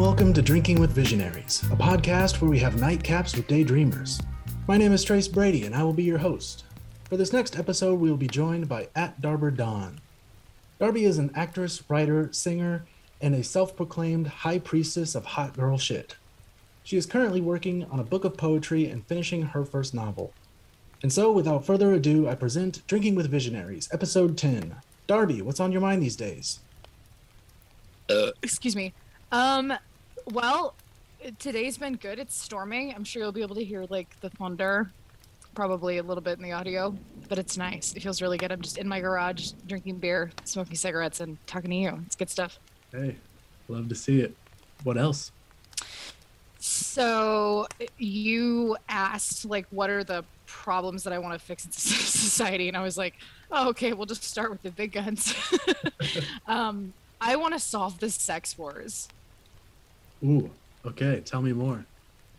Hello and welcome to Drinking with Visionaries, a podcast where we have nightcaps with daydreamers. My name is Trace Brady and I will be your host. For this next episode, we will be joined by at Darbra Dawn. Darby is an actress, writer, singer, and a self proclaimed high priestess of hot girl shit. She is currently working on a book of poetry and finishing her first novel. And so, without further ado, I present Drinking with Visionaries, Episode 10. Darby, what's on your mind these days? Uh, excuse me. Um, well, today's been good. It's storming. I'm sure you'll be able to hear like the thunder, probably a little bit in the audio, but it's nice. It feels really good. I'm just in my garage drinking beer, smoking cigarettes, and talking to you. It's good stuff. Hey, love to see it. What else? So you asked like what are the problems that I want to fix in society and I was like, "Oh, okay, we'll just start with the big guns." um, I want to solve the sex wars. Ooh, okay. Tell me more.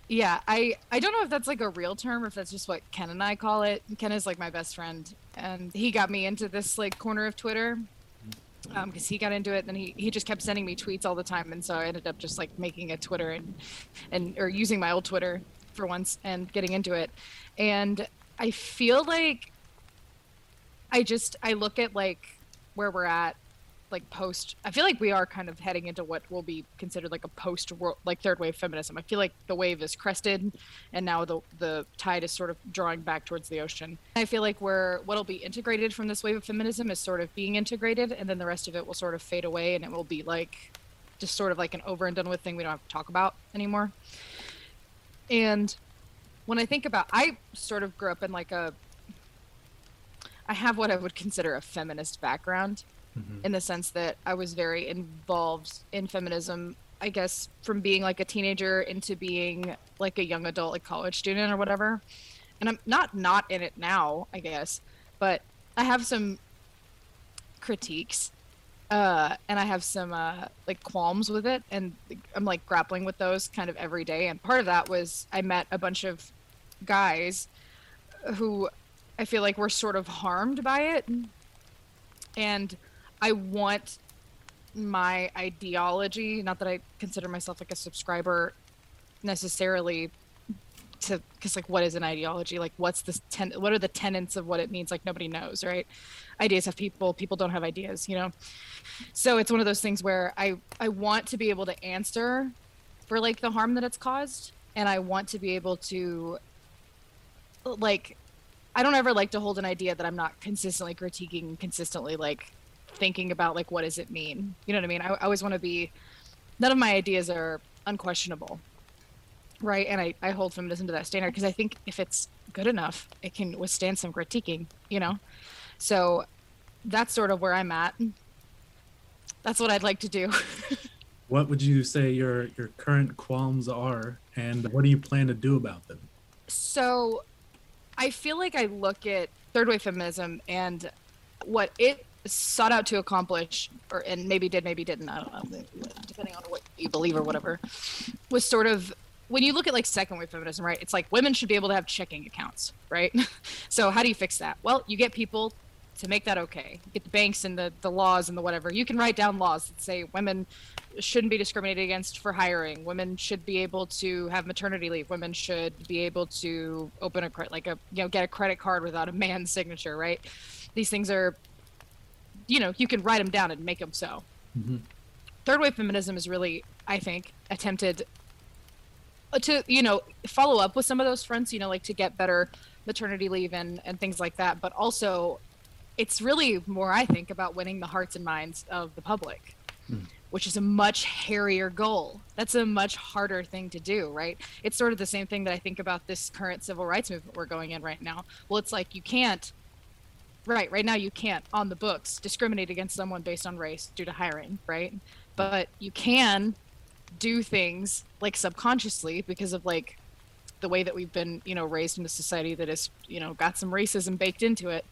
Yeah, I I don't know if that's like a real term or if that's just what Ken and I call it. Ken is like my best friend, and he got me into this like corner of Twitter because um, he got into it. And he he just kept sending me tweets all the time, and so I ended up just like making a Twitter and and or using my old Twitter for once and getting into it. And I feel like I just I look at like where we're at like post i feel like we are kind of heading into what will be considered like a post world like third wave feminism. I feel like the wave is crested and now the the tide is sort of drawing back towards the ocean. I feel like we're what'll be integrated from this wave of feminism is sort of being integrated and then the rest of it will sort of fade away and it will be like just sort of like an over and done with thing we don't have to talk about anymore. And when i think about i sort of grew up in like a I have what I would consider a feminist background mm-hmm. in the sense that I was very involved in feminism. I guess from being like a teenager into being like a young adult, like college student or whatever. And I'm not not in it now, I guess, but I have some critiques uh, and I have some uh, like qualms with it, and I'm like grappling with those kind of every day. And part of that was I met a bunch of guys who I feel like were sort of harmed by it, and I want my ideology, not that I consider myself like a subscriber necessarily to because like what is an ideology? Like what's the ten what are the tenets of what it means? Like nobody knows right? Ideas have people people don't have ideas you know? So it's one of those things where i i want to be able to answer for like the harm that it's caused and i want to be able to like i don't ever like to hold an idea that i'm not consistently critiquing consistently like thinking about like what does it mean? You know what i mean? I, I always want to be none of my ideas are unquestionable right? And i, I hold feminism to that standard because i think if it's good enough it can withstand some critiquing you know? So that's sort of where i'm at. That's what i'd like to do. What would you say your your current qualms are and what do you plan to do about them? So i feel like i look at third wave feminism and what it sought out to accomplish, or and maybe did, maybe didn't. I don't know, depending on what you believe or whatever. Was sort of when you look at like second wave feminism, right? It's like women should be able to have checking accounts, right? so how do you fix that? Well, you get people to make that okay. You get the banks and the the laws and the whatever. You can write down laws that say women shouldn't be discriminated against for hiring. Women should be able to have maternity leave. Women should be able to open a credit, like a you know get a credit card without a man's signature, right? These things are you know you can write them down and make them so. Mm-hmm. Third wave feminism is really, I think, attempted uh, to you know follow up with some of those fronts, you know, like to get better maternity leave and and things like that, but also it's really more I think about winning the hearts and minds of the public. Mm which is a much hairier goal. That's a much harder thing to do, right? It's sort of the same thing that I think about this current civil rights movement we're going in right now. Well, it's like you can't right right now you can't on the books discriminate against someone based on race due to hiring right? But you can do things like subconsciously because of like the way that we've been you know raised in a society that is you know got some racism baked into it.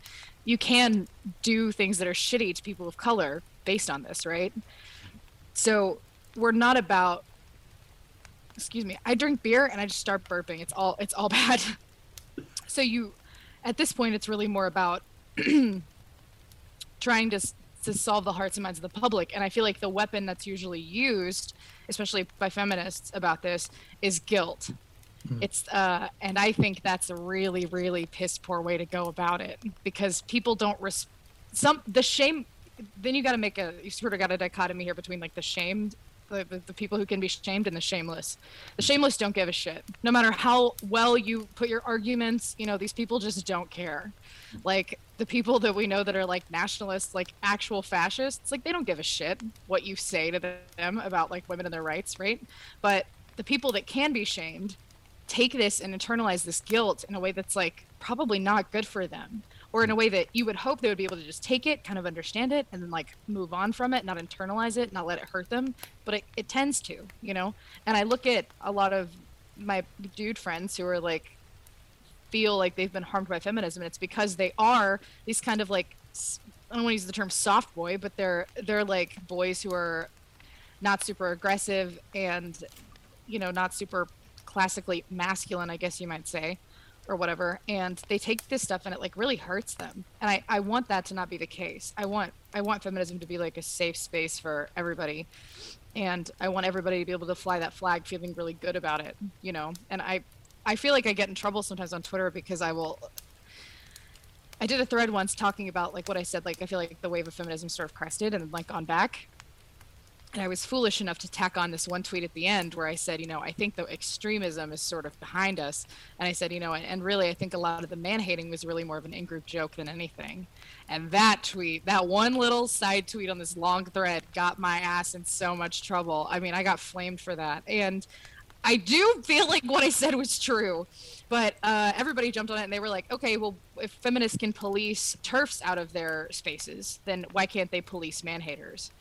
You can do things that are shitty to people of color based on this right? So we're not about excuse me i drink beer and i just start burping. It's all it's all bad. So you at this point it's really more about trying to to solve the hearts and minds of the public. And I feel like the weapon that's usually used, especially by feminists about this, is guilt. Mm. It's uh, and I think that's a really, really piss poor way to go about it because people don't res- some the shame. Then you got to make a you sort of got a dichotomy here between like the shamed the, the, the, people who can be shamed and the shameless. The shameless don't give a shit. No matter how well you put your arguments, you know, these people just don't care. Like the people that we know that are like nationalists, like actual fascists, like they don't give a shit what you say to them about like women and their rights, right? But the people that can be shamed take this and internalize this guilt in a way that's like probably not good for them or in a way that you would hope they would be able to just take it, kind of understand it, and then like move on from it, not internalize it, not let it hurt them. But it, it tends to, you know? And I look at a lot of my dude friends who are like, feel like they've been harmed by feminism, and it's because they are these kind of like, I don't want to use the term soft boy, but they're they're like boys who are not super aggressive and, you know, not super classically masculine, I guess you might say or whatever and they take this stuff and it like really hurts them. And I, I want that to not be the case. I want i want feminism to be like a safe space for everybody and i want everybody to be able to fly that flag feeling really good about it you know? And i i feel like i get in trouble sometimes on twitter because i will i did a thread once talking about like what i said like i feel like the wave of feminism sort of crested and like gone back and I was foolish enough to tack on this one tweet at the end where I said, you know, I think the extremism is sort of behind us. And I said, you know, and, and really, I think a lot of the man hating was really more of an in group joke than anything. And that tweet, that one little side tweet on this long thread, got my ass in so much trouble. I mean, I got flamed for that. And I do feel like what I said was true. But uh, everybody jumped on it and they were like, okay, well, if feminists can police TERFs out of their spaces, then why can't they police man haters?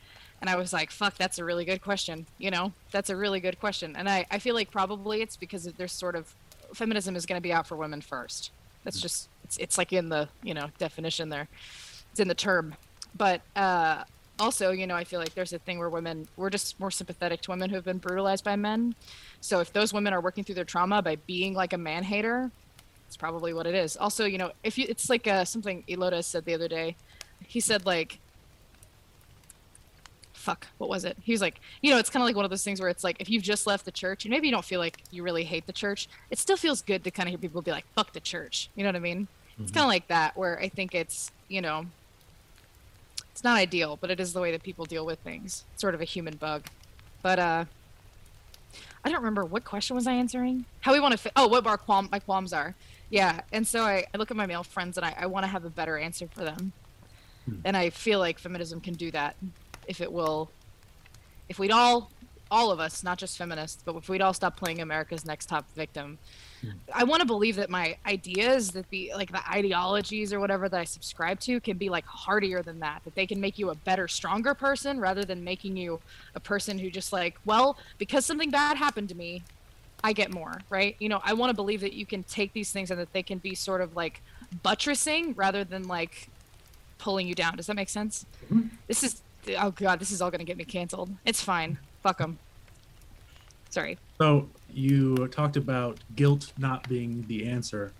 And I was like, fuck, that's a really good question. You know, that's a really good question. And I, I feel like probably it's because there's sort of feminism is going to be out for women first. That's just, it's, it's like in the, you know, definition there. It's in the term. But uh, also, you know, I feel like there's a thing where women, we're just more sympathetic to women who have been brutalized by men. So if those women are working through their trauma by being like a man hater, it's probably what it is. Also, you know, if you, it's like uh, something Elota said the other day. He said, like, fuck, what was it? He was like, you know, it's kind of like one of those things where it's like if you've just left the church and maybe you don't feel like you really hate the church, it still feels good to kind of hear people be like, fuck the church. You know what I mean? Mm-hmm. It's kind of like that where I think it's, you know, it's not ideal, but it is the way that people deal with things. It's sort of a human bug. But uh I don't remember what question was I answering. How we want to fi- oh, what our qualm my qualms are. Yeah, and so I, I look at my male friends and I, I want to have a better answer for them. Hmm. And I feel like feminism can do that if it will if we'd all all of us not just feminists but if we'd all stop playing america's next top victim. I want to believe that my ideas that the like the ideologies or whatever that i subscribe to can be like hardier than that that they can make you a better stronger person rather than making you a person who just like well because something bad happened to me i get more right you know i want to believe that you can take these things and that they can be sort of like buttressing rather than like pulling you down does that make sense mm-hmm. this is oh god, this is all gonna get me canceled. It's fine. Fuck them. Sorry. So you talked about guilt not being the answer.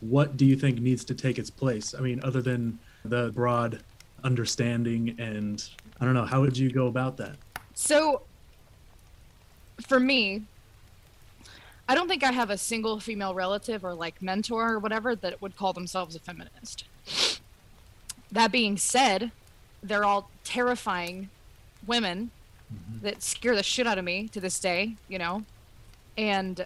What do you think needs to take its place? I mean, other than the broad understanding and I don't know, how would you go about that? So for me, I don't think I have a single female relative or like mentor or whatever that would call themselves a feminist. That being said, they're all terrifying women mm-hmm. that scare the shit out of me to this day, you know. And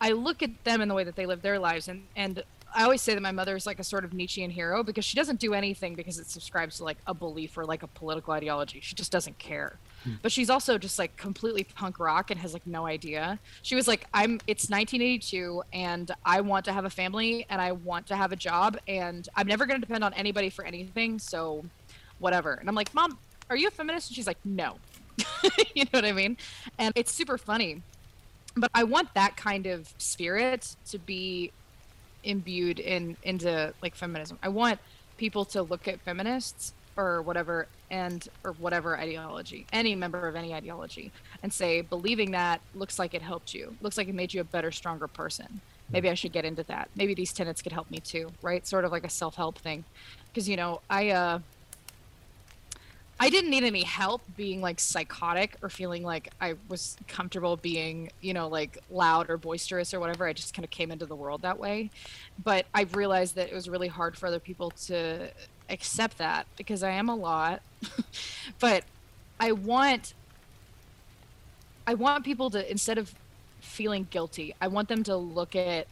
I look at them in the way that they live their lives and and I always say that my mother is like a sort of Nietzschean hero because she doesn't do anything because it subscribes to like a belief or like a political ideology. She just doesn't care. Mm. But she's also just like completely punk rock and has like no idea. She was like, I'm it's 1982 and I want to have a family and I want to have a job and I'm never going to depend on anybody for anything. So whatever. And I'm like, Mom, are you a feminist? And she's like, No. you know what I mean? And it's super funny. But I want that kind of spirit to be imbued in into like feminism. I want people to look at feminists or whatever and or whatever ideology, any member of any ideology, and say believing that looks like it helped you, looks like it made you a better, stronger person. Maybe I should get into that. Maybe these tenets could help me too, right? Sort of like a self-help thing, because you know I uh, I didn't need any help being like psychotic or feeling like I was comfortable being, you know, like loud or boisterous or whatever. I just kind of came into the world that way. But I realized that it was really hard for other people to accept that because I am a lot. but I want I want people to instead of feeling guilty, I want them to look at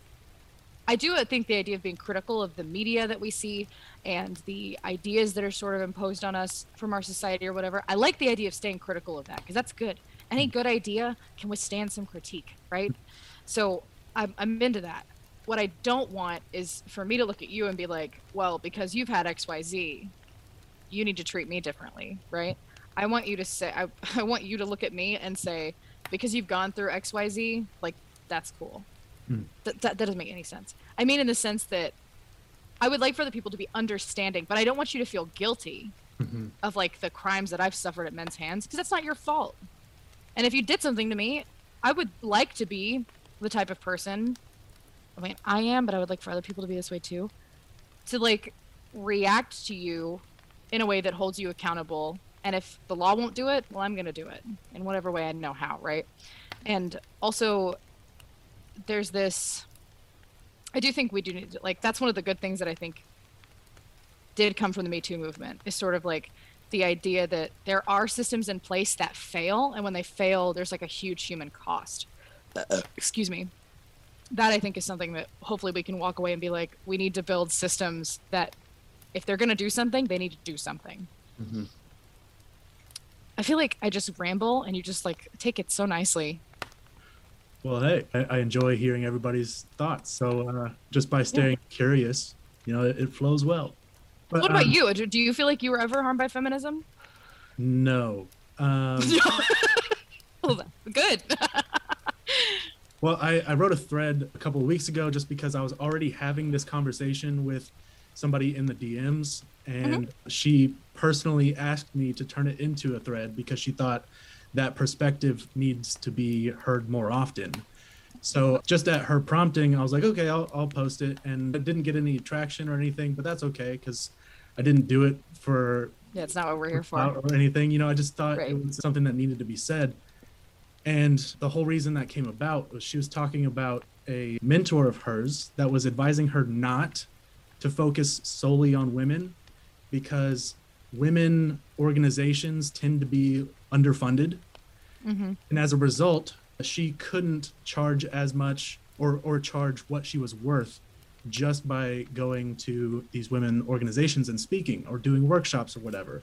I do uh, think the idea of being critical of the media that we see and the ideas that are sort of imposed on us from our society or whatever. I like the idea of staying critical of that because that's good. Any good idea can withstand some critique, right? So I'm, I'm into that. What I don't want is for me to look at you and be like, well, because you've had XYZ, you need to treat me differently, right? I want you to say, I, I want you to look at me and say, because you've gone through XYZ, like, that's cool. Hmm. That, that, that doesn't make any sense. I mean, in the sense that I would like for the people to be understanding, but I don't want you to feel guilty mm-hmm. of like the crimes that I've suffered at men's hands because that's not your fault. And if you did something to me, I would like to be the type of person. I mean, I am, but I would like for other people to be this way too. To like react to you in a way that holds you accountable. And if the law won't do it, well, I'm going to do it in whatever way I know how, right? And also, there's this I do think we do need to, like that's one of the good things that I think did come from the Me Too movement is sort of like the idea that there are systems in place that fail and when they fail there's like a huge human cost. Excuse me. That I think is something that hopefully we can walk away and be like we need to build systems that if they're going to do something they need to do something. Mm-hmm. I feel like I just ramble and you just like take it so nicely. Well, hey, I, I enjoy hearing everybody's thoughts. So uh, just by staying yeah. curious, you know, it, it flows well. But, what about um, you? Do you feel like you were ever harmed by feminism? No. Um, good. well, I, I wrote a thread a couple of weeks ago just because I was already having this conversation with somebody in the DMs, and mm-hmm. she personally asked me to turn it into a thread because she thought that perspective needs to be heard more often. So just at her prompting, I was like, okay, I'll, I'll post it. And it didn't get any traction or anything, but that's okay because I didn't do it for. Yeah, it's not what we're here for. Or anything. You know, I just thought right. it was something that needed to be said. And the whole reason that came about was she was talking about a mentor of hers that was advising her not to focus solely on women because women organizations tend to be underfunded. Mm-hmm. And as a result, she couldn't charge as much or, or charge what she was worth just by going to these women organizations and speaking or doing workshops or whatever.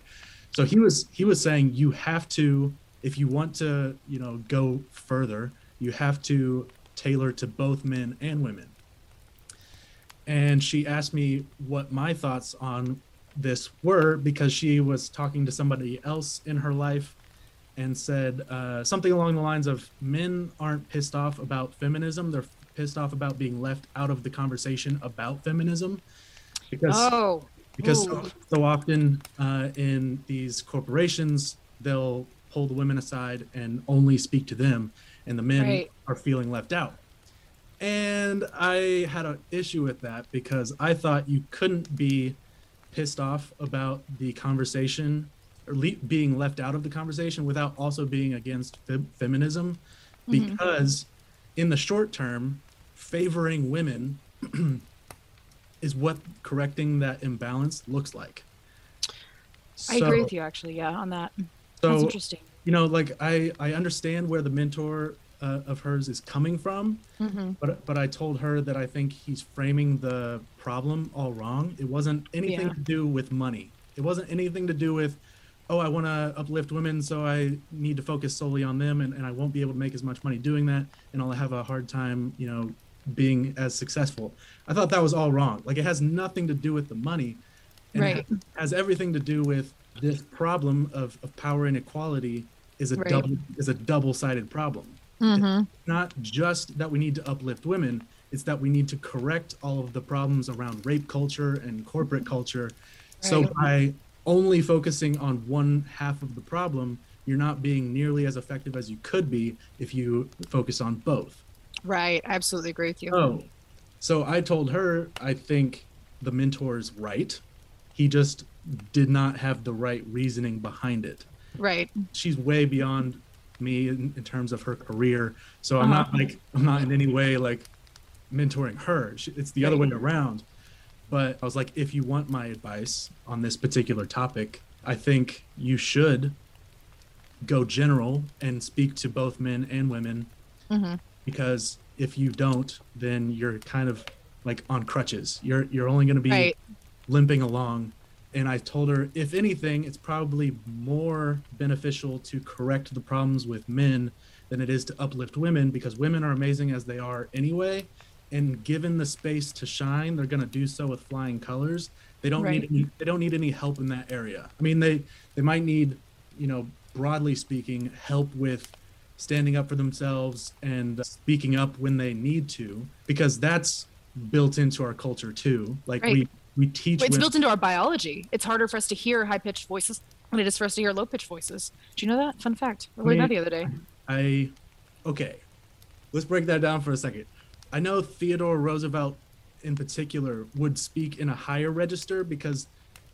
So he was he was saying you have to if you want to, you know, go further, you have to tailor to both men and women. And she asked me what my thoughts on this were because she was talking to somebody else in her life and said uh, something along the lines of men aren't pissed off about feminism they're pissed off about being left out of the conversation about feminism because oh. because so, so, often uh, in these corporations they'll pull the women aside and only speak to them and the men right. are feeling left out and i had an issue with that because i thought you couldn't be pissed off about the conversation le- being left out of the conversation without also being against feminism mm-hmm. because in the short term favoring women is what correcting that imbalance looks like so, i agree with you actually yeah on that so, that's interesting you know like i i understand where the mentor uh, of hers is coming from. Mm-hmm. But but I told her that I think he's framing the problem all wrong. It wasn't anything yeah. to do with money. It wasn't anything to do with, oh, I want to uplift women, so I need to focus solely on them, and, and I won't be able to make as much money doing that, and I'll have a hard time, you know, being as successful. I thought that was all wrong. Like it has nothing to do with the money, and right. it has everything to do with this problem of, of power inequality is a right. double is a double sided problem. Mm-hmm. not just that we need to uplift women, it's that we need to correct all of the problems around rape culture and corporate culture. Right. So by only focusing on one half of the problem, you're not being nearly as effective as you could be if you focus on both. Right. I absolutely agree with you. Oh, so I told her I think the mentor is right. He just did not have the right reasoning behind it. Right. She's way beyond me in, in terms of her career, so I'm not Uh-huh. like I'm not in any way like mentoring her. She, it's the other way around. But I was like, if you want my advice on this particular topic, I think you should go general and speak to both men and women hmm because if you don't, then you're kind of like on crutches. You're you're only going to be Right. limping along. And I told her, if anything, it's probably more beneficial to correct the problems with men than it is to uplift women because women are amazing as they are anyway. And given the space to shine, they're going to do so with flying colors. They don't Right. need any, they don't need any help in that area. I mean, they they might need, you know, broadly speaking, help with standing up for themselves and speaking up when they need to because that's built into our culture too. Like Right. we we teach it's women- built into our biology. It's harder for us to hear high pitched voices than it is for us to hear low pitched voices. Do you know that? Fun fact. I learned mean, that the other day. I okay. Let's break that down for a second. I know Theodore Roosevelt in particular would speak in a higher register because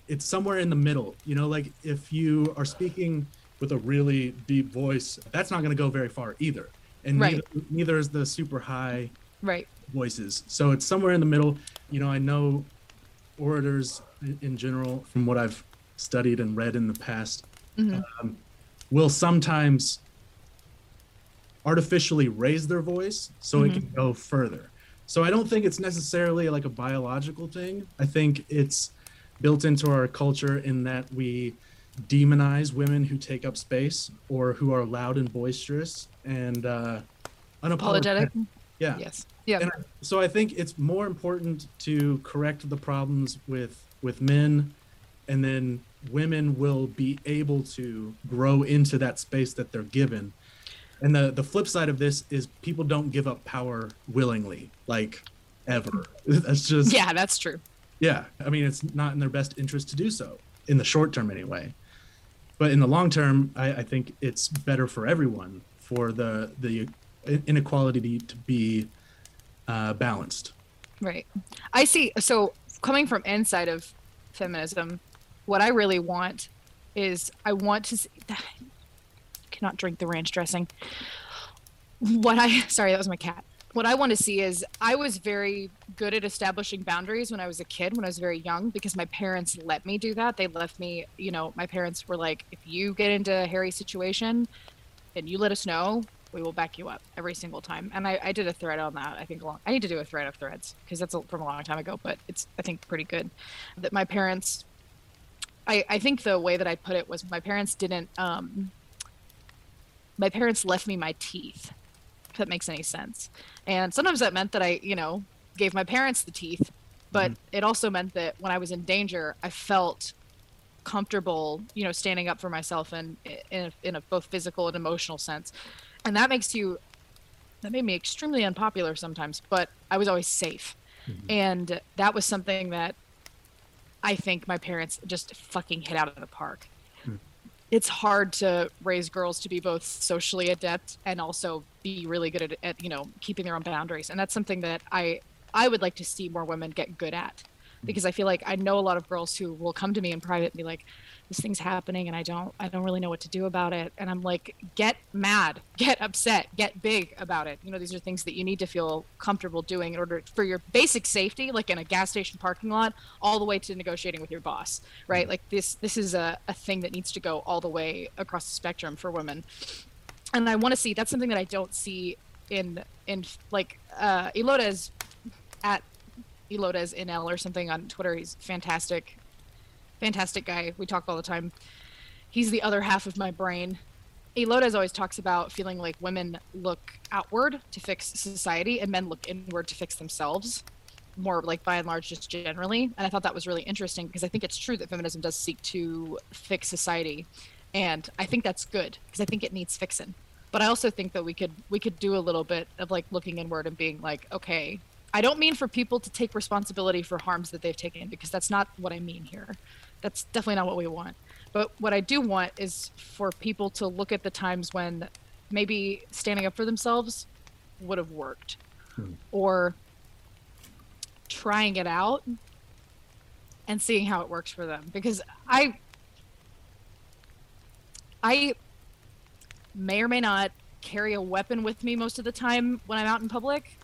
it's somewhere in the middle. You know, like if you are speaking with a really deep voice, that's not going to go very far either. And Right. neither, neither is the super high Right. voices. So it's somewhere in the middle. You know, I know orators in, general, from what I've studied and read in the past, Mhm. um, will sometimes artificially raise their voice so it can go further. So I don't think it's necessarily like a biological thing. I think it's built into our culture in that we demonize women who take up space or who are loud and boisterous and uh, Apologetic. Yeah. Yes. Yeah. And I- so I think it's more important to correct the problems with with men, and then women will be able to grow into that space that they're given. And the the flip side of this is people don't give up power willingly, like ever. That's just yeah, that's true. yeah, I mean, it's not in their best interest to do so in the short term, anyway. But in the long term, I, I think it's better for everyone for the the inequality to be uh, balanced. Right. I see. So coming from inside of feminism, what I really want is I want to see, cannot drink the ranch dressing. What I sorry, that was my cat. What I want to see is I was very good at establishing boundaries when I was a kid, when I was very young, because my parents let me do that. They left me, you know, my parents were like, if you get into a hairy situation and you let us know, we will back you up every single time. And I, I did a thread on that. I think long, I need to do a thread of threads because that's a, from a long time ago, but it's I think pretty good. That my parents, I I think the way that I put it was my parents didn't. um My parents left me my teeth. If that makes any sense. And sometimes that meant that I you know gave my parents the teeth, but mm-hmm. it also meant that when I was in danger, I felt comfortable, you know, standing up for myself and in a, in a both physical and emotional sense. And that makes you that made me extremely unpopular sometimes, but I was always safe. Mm-hmm. And that was something that I think my parents just fucking hit out of the park. It's hard to raise girls to be both socially adept and also be really good at, at you know keeping their own boundaries, and that's something that I I would like to see more women get good at. Mm-hmm. Because I feel like I know a lot of girls who will come to me in private and be like, "This thing's happening, and I don't, I don't really know what to do about it." And I'm like, "Get mad, get upset, get big about it." You know, these are things that you need to feel comfortable doing in order for your basic safety, like in a gas station parking lot, all the way to negotiating with your boss, right? Like this, this is a, a thing that needs to go all the way across the spectrum for women. And I want to see that's something that I don't see in in like uh, Elotes at Elotes in L or something on Twitter. He's fantastic, fantastic guy. We talk all the time. He's the other half of my brain. Elotes always talks about feeling like women look outward to fix society and men look inward to fix themselves. More like by and large, just generally. And I thought that was really interesting because I think it's true that feminism does seek to fix society, and I think that's good because I think it needs fixing. But I also think that we could we could do a little bit of like looking inward and being like, okay, I don't mean for people to take responsibility for harms that they've taken because that's not what I mean here. That's definitely not what we want. But what I do want is for people to look at the times when maybe standing up for themselves would have worked Hmm. or trying it out and seeing how it works for them because I I may or may not carry a weapon with me most of the time when I'm out in public.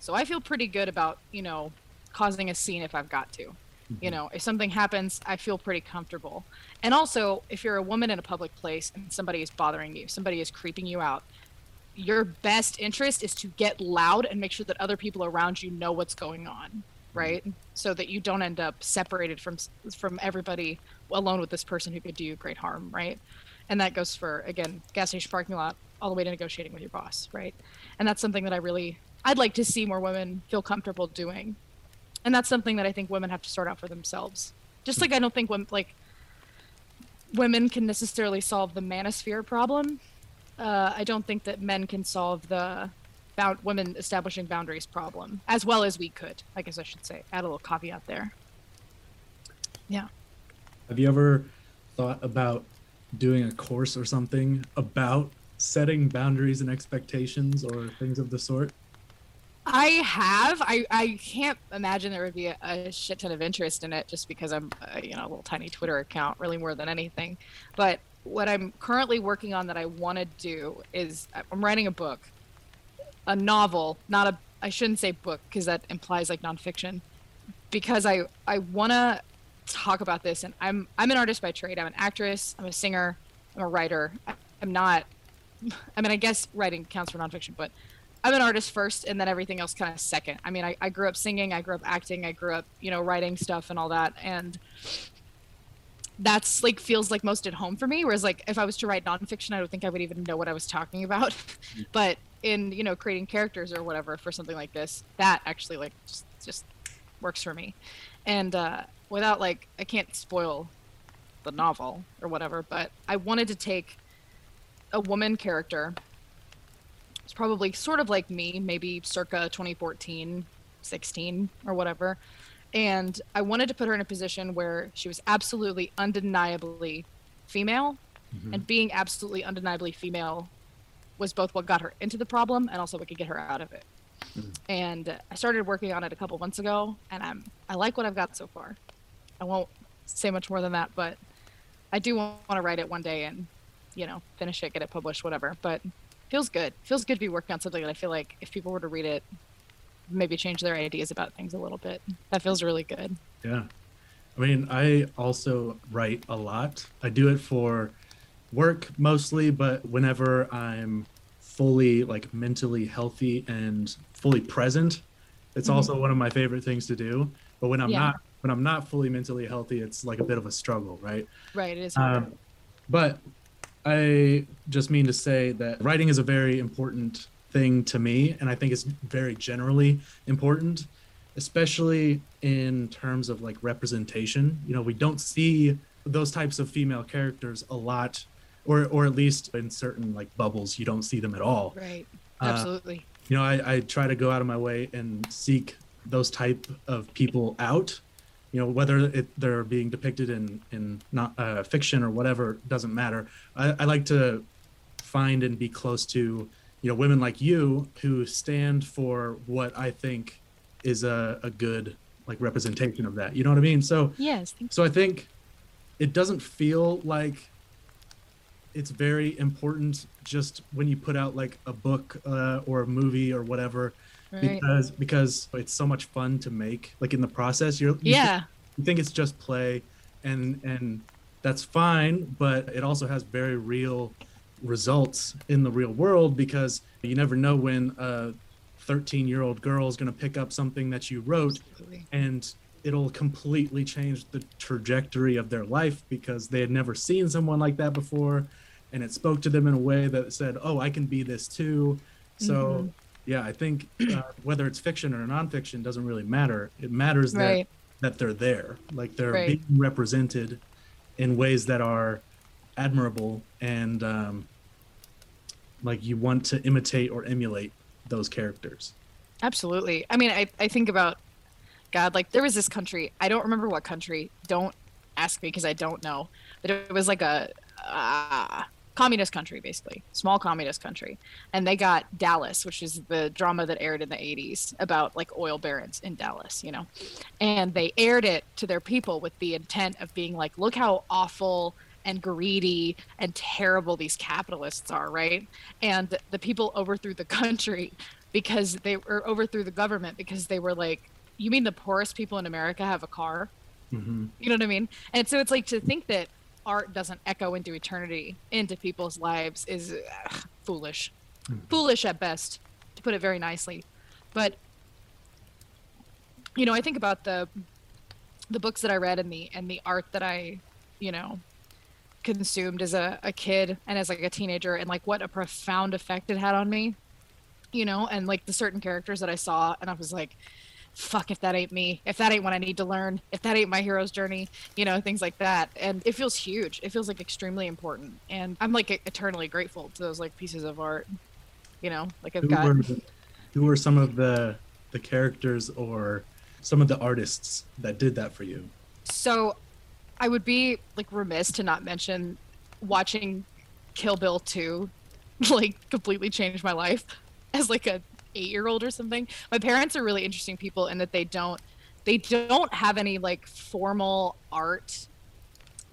So I feel pretty good about, you know, causing a scene if I've got to. Mm-hmm. You know, if something happens, I feel pretty comfortable. And also, if you're a woman in a public place and somebody is bothering you, somebody is creeping you out, your best interest is to get loud and make sure that other people around you know what's going on, mm-hmm. right? Mm-hmm. So that you don't end up separated from from everybody alone with this person who could do you great harm, right? And that goes for again, gas station parking lot all the way to negotiating with your boss, right? And that's something that I really I'd like to see more women feel comfortable doing. And that's something that I think women have to sort out for themselves. Just like I don't think women like women can necessarily solve the manosphere problem. Uh, I don't think that men can solve the bound women establishing boundaries problem as well as we could. I guess I should say. Add a little caveat there. Yeah. Have you ever thought about doing a course or something about setting boundaries and expectations or things of the sort? I have. I, I can't imagine there would be a, a shit ton of interest in it just because I'm, uh, you know, a little tiny Twitter account, really more than anything. But what I'm currently working on that I want to do is I'm writing a book, a novel, not a. I shouldn't say book because that implies like nonfiction, because I I want to talk about this and I'm I'm an artist by trade. I'm an actress. I'm a singer. I'm a writer. I'm not. I mean, I guess writing counts for nonfiction, but I'm an artist first and then everything else kind of second. I mean, I, I grew up singing, I grew up acting, I grew up, you know, writing stuff and all that. And that's like feels like most at home for me. Whereas like if I was to write nonfiction, I don't think I would even know what I was talking about. but in, you know, creating characters or whatever for something like this, that actually like just, just works for me. And uh, without like, I can't spoil the novel or whatever, but I wanted to take a woman character it's probably sort of like me, maybe circa 2014, 16 or whatever. And I wanted to put her in a position where she was absolutely undeniably female. Mm-hmm. And being absolutely undeniably female was both what got her into the problem and also what could get her out of it. Mm-hmm. And I started working on it a couple months ago, and I'm I like what I've got so far. I won't say much more than that, but I do want to write it one day and you know finish it, get it published, whatever. But feels good. Feels good to be working on something that I feel like if people were to read it, maybe change their ideas about things a little bit. That feels really good. Yeah. I mean, I also write a lot. I do it for work mostly, but whenever I'm fully like mentally healthy and fully present, it's mm-hmm. also one of my favorite things to do. But when I'm yeah. not when I'm not fully mentally healthy, it's like a bit of a struggle, right? Right, it is. Um, but I just mean to say that writing is a very important thing to me, and I think it's very generally important, especially in terms of like representation. You know, we don't see those types of female characters a lot, or or at least in certain like bubbles, you don't see them at all. Right. Uh, Absolutely. Uh, you know, I, I try to go out of my way and seek those type of people out you know whether it, they're being depicted in in not uh, fiction or whatever doesn't matter. I, I like to find and be close to you know women like you who stand for what i think is a, a good like representation of that. You know what i mean? So yes so i think it doesn't feel like it's very important just when you put out like a book uh, or a movie or whatever right. because because it's so much fun to make like in the process you're you yeah you think it's just play and and that's fine but it also has very real results in the real world because you never know when a 13 year old girl is going to pick up something that you wrote Absolutely. and it'll completely change the trajectory of their life because they had never seen someone like that before and it spoke to them in a way that said oh i can be this too so mm-hmm yeah, I think uh, whether it's fiction or nonfiction doesn't really matter. It matters right. that that they're there, like they're right. being represented in ways that are admirable and um, like you want to imitate or emulate those characters. Absolutely. I mean, I, I think about God, like there was this country, I don't remember what country, don't ask me because I don't know, but it was like a uh, communist country basically. Small communist country. And they got dallas which is the drama that aired in the 80s about like oil barons in dallas you know? And they aired it to their people with the intent of being like look how awful and greedy and terrible these capitalists are right? And the people overthrew the country because they were overthrew the government because they were like you mean the poorest people in america have a car? Mm-hmm. you know what I mean? And so it's like to think that art doesn't echo into eternity, into people's lives is ugh, foolish. Hmm. Foolish at best, to put it very nicely. But you know, I think about the the books that I read and the and the art that I, you know, consumed as a, a kid and as like a teenager and like what a profound effect it had on me. You know, and like the certain characters that I saw and I was like, fuck if that ain't me if that ain't what i need to learn if that ain't my hero's journey you know things like that. And it feels huge. It feels like extremely important. And i'm like eternally grateful to those like pieces of art you know like i've Who got were who were some of the the characters or some of the artists that did that for you? so i would be like remiss to not mention watching kill bill 2 like completely changed my life as like a eight year old or something. My parents are really interesting people in that they don't they don't have any like formal art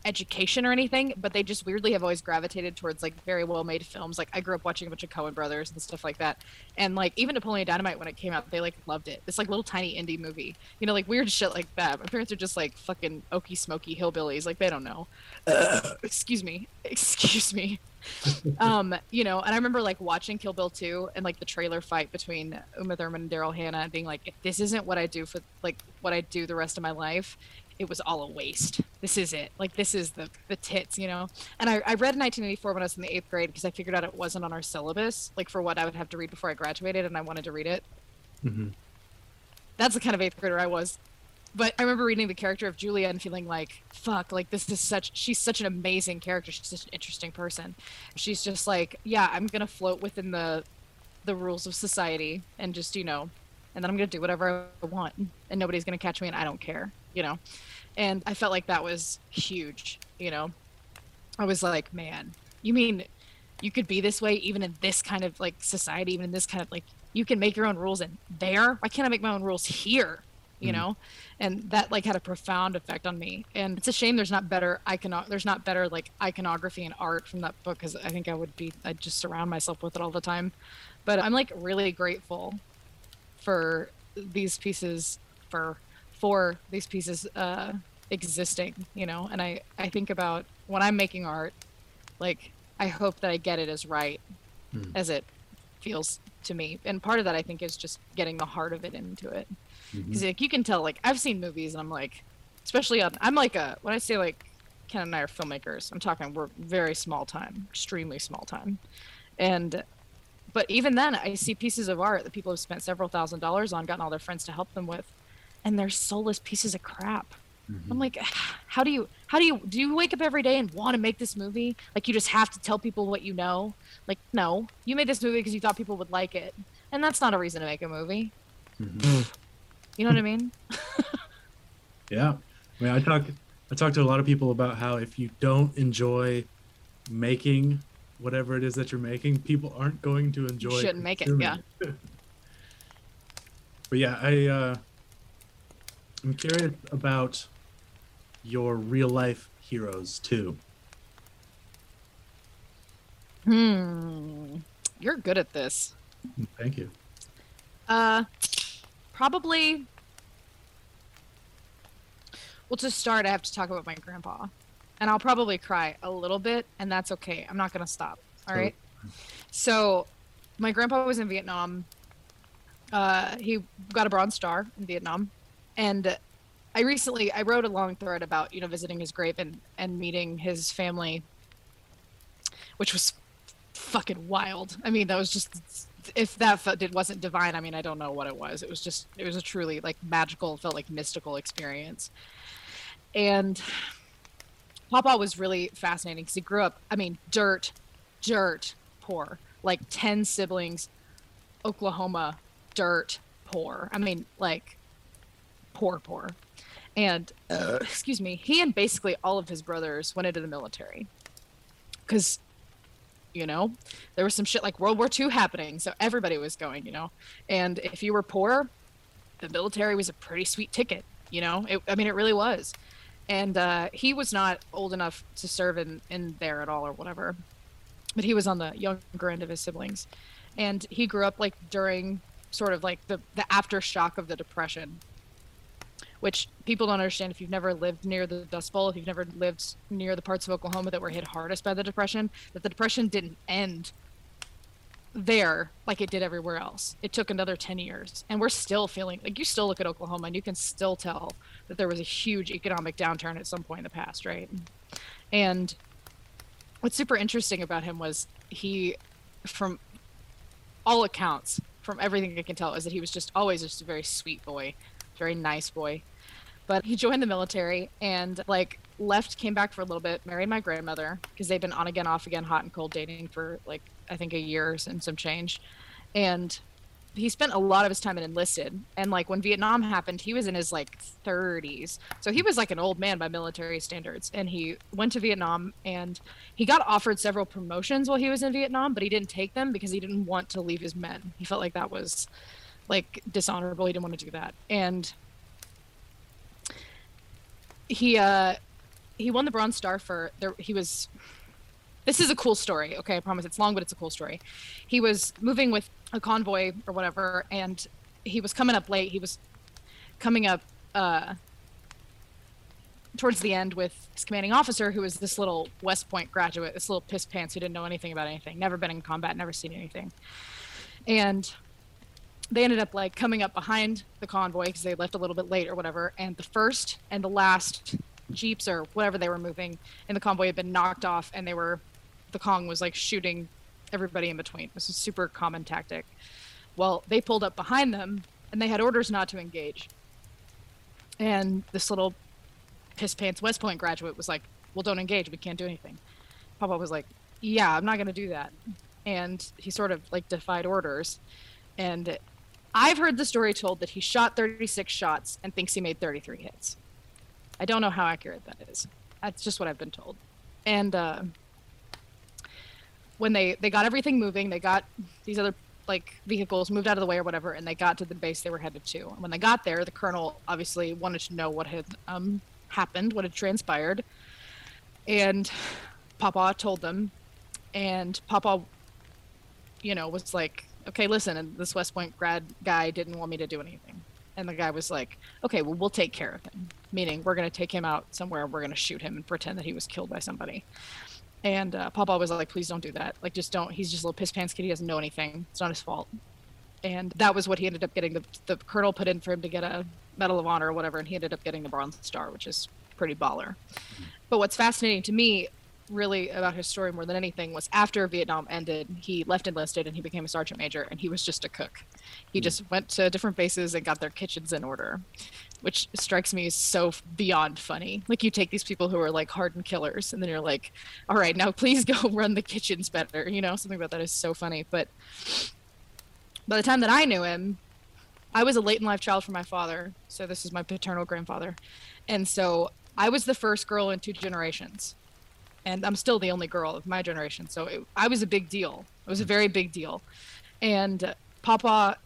education or anything but they just weirdly have always gravitated towards like very well made films. Like i grew up watching a bunch of coen brothers and stuff like that. And like even napoleon dynamite when it came out they like loved it. It's like little tiny indie movie. You know like weird shit like that. My parents are just like fucking okie smoky hillbillies. Like they don't know. Excuse me. Excuse me. Um you know and i remember like watching kill bill 2 and like the trailer fight between uma thurman and daryl hannah and being like if this isn't what i do for like what i do the rest of my life it was all a waste this is it like this is the the tits you know and i, I read 1984 when i was in the eighth grade because i figured out it wasn't on our syllabus like for what i would have to read before i graduated and i wanted to read it Mm-hmm. that's the kind of eighth grader I was. But I remember reading the character of Julia and feeling like, fuck, like this is such, she's such an amazing character. She's such an interesting person. She's just like, yeah, I'm going to float within the, the rules of society and just, you know, and then I'm going to do whatever I want and nobody's going to catch me and I don't care, you know? And I felt like that was huge, you know? I was like, man, you mean you could be this way even in this kind of like society, even in this kind of like you can make your own rules in there. Why can't I make my own rules here? You Mhm. know, and that like had a profound effect on me. And it's a shame there's not better icono there's not better like iconography and art from that book because I think I would be I'd just surround myself with it all the time. But I'm like really grateful for these pieces for for these pieces uh existing, you know. And I I think about when I'm making art, like I hope that I get it as right Hmm. as it feels to me. And part of that I think is just getting the heart of it into it. Mm-hmm. Because like you can tell, like I've seen movies and I'm like, especially on, I'm like a when I say like Ken and I are filmmakers, I'm talking we're very small time, extremely small time, and but even then I see pieces of art that people have spent several thousand dollars on, gotten all their friends to help them with, and they're soulless pieces of crap. Mm-hmm. I'm like, how do you how do you do you wake up every day and want to make this movie? Like you just have to tell people what you know? Like no, you made this movie because you thought people would like it, and that's not a reason to make a movie. Mm-hmm. You know what I mean? Yeah. I mean, I talk I talk to a lot of people about how if you don't enjoy making whatever it is that you're making, people aren't going to enjoy. It. You shouldn't make it, yeah. but yeah, I uh, I'm curious about your real life heroes too. Hmm. You're good at this. Thank you. Uh, probably. Well, to start, I have to talk about my grandpa, and I'll probably cry a little bit, and that's okay. I'm not gonna stop. All right. So, my grandpa was in Vietnam. Uh, he got a Bronze Star in Vietnam, and I recently I wrote a long thread about you know visiting his grave and and meeting his family, which was fucking wild. I mean, that was just if that felt, it wasn't divine. I mean, I don't know what it was. It was just it was a truly like magical, felt like mystical experience. And Papa was really fascinating because he grew up. I mean, dirt, dirt poor, like ten siblings, Oklahoma, dirt poor. I mean, like poor, poor. And excuse me, he and basically all of his brothers went into the military. Because you know there was some shit like world war ii happening so everybody was going you know. And if you were poor the military was a pretty sweet ticket you know? It, i mean it really was. And uh, he was not old enough to serve in, in there at all or whatever. But he was on the younger end of his siblings. And he grew up like during sort of like the, the aftershock of the depression which people don't understand if you've never lived near the dust bowl if you've never lived near the parts of oklahoma that were hit hardest by the depression that the depression didn't end there like it did everywhere else. It took another 10 years. And we're still feeling like you still look at oklahoma and you can still tell that there was a huge economic downturn at some point in the past right? And what's super interesting about him was he from all accounts from everything i can tell is that he was just always just a very sweet boy very nice boy but he joined the military and like left came back for a little bit married my grandmother because they've been on again off again hot and cold dating for like i think a year and some change. And he spent a lot of his time in enlisted. And like when vietnam happened he was in his like 30s so he was like an old man by military standards. And he went to vietnam and he got offered several promotions while he was in vietnam but he didn't take them because he didn't want to leave his men. He felt like that was like dishonorable. He didn't want to do that. And he uh he won the bronze star for there he was this is a cool story okay i promise it's long but it's a cool story. He was moving with a convoy or whatever and he was coming up late he was coming up uh towards the end with his commanding officer who was this little west point graduate this little piss pants who didn't know anything about anything never been in combat never seen anything. And they ended up like coming up behind the convoy because they left a little bit late or whatever and the first and the last jeeps or whatever they were moving in the convoy had been knocked off and they were the Cong was like shooting everybody in between. This is super common tactic. Well, they pulled up behind them and they had orders not to engage. And this little piss pants West Point graduate was like, Well, don't engage. We can't do anything. Papa was like, Yeah, I'm not going to do that. And he sort of like defied orders. And I've heard the story told that he shot 36 shots and thinks he made 33 hits. I don't know how accurate that is. That's just what I've been told. And uh, when they they got everything moving, they got these other like vehicles moved out of the way or whatever, and they got to the base they were headed to. And when they got there, the colonel obviously wanted to know what had um, happened, what had transpired, and Papa told them, and Papa, you know, was like, "Okay, listen, and this West Point grad guy didn't want me to do anything." And the guy was like, "Okay, well, we'll take care of him. Meaning, we're going to take him out somewhere. We're going to shoot him and pretend that he was killed by somebody." And uh, Papa was like, please don't do that. Like, just don't. He's just a little piss pants kid. He doesn't know anything. It's not his fault. And that was what he ended up getting. The, the colonel put in for him to get a Medal of Honor or whatever, and he ended up getting the Bronze Star, which is pretty baller. But what's fascinating to me, really, about his story more than anything was after Vietnam ended, he left enlisted and he became a sergeant major, and he was just a cook. He hmm. just went to different bases and got their kitchens in order which strikes me as so beyond funny. Like you take these people who are like hardened killers, and then you're like, all right, now please go run the kitchens better. You know, something about that is so funny. But by the time that I knew him, I was a late in life child for my father. So this is my paternal grandfather, and so I was the first girl in two generations, and I'm still the only girl of my generation. So it, I was a big deal. It was a very big deal, and Papa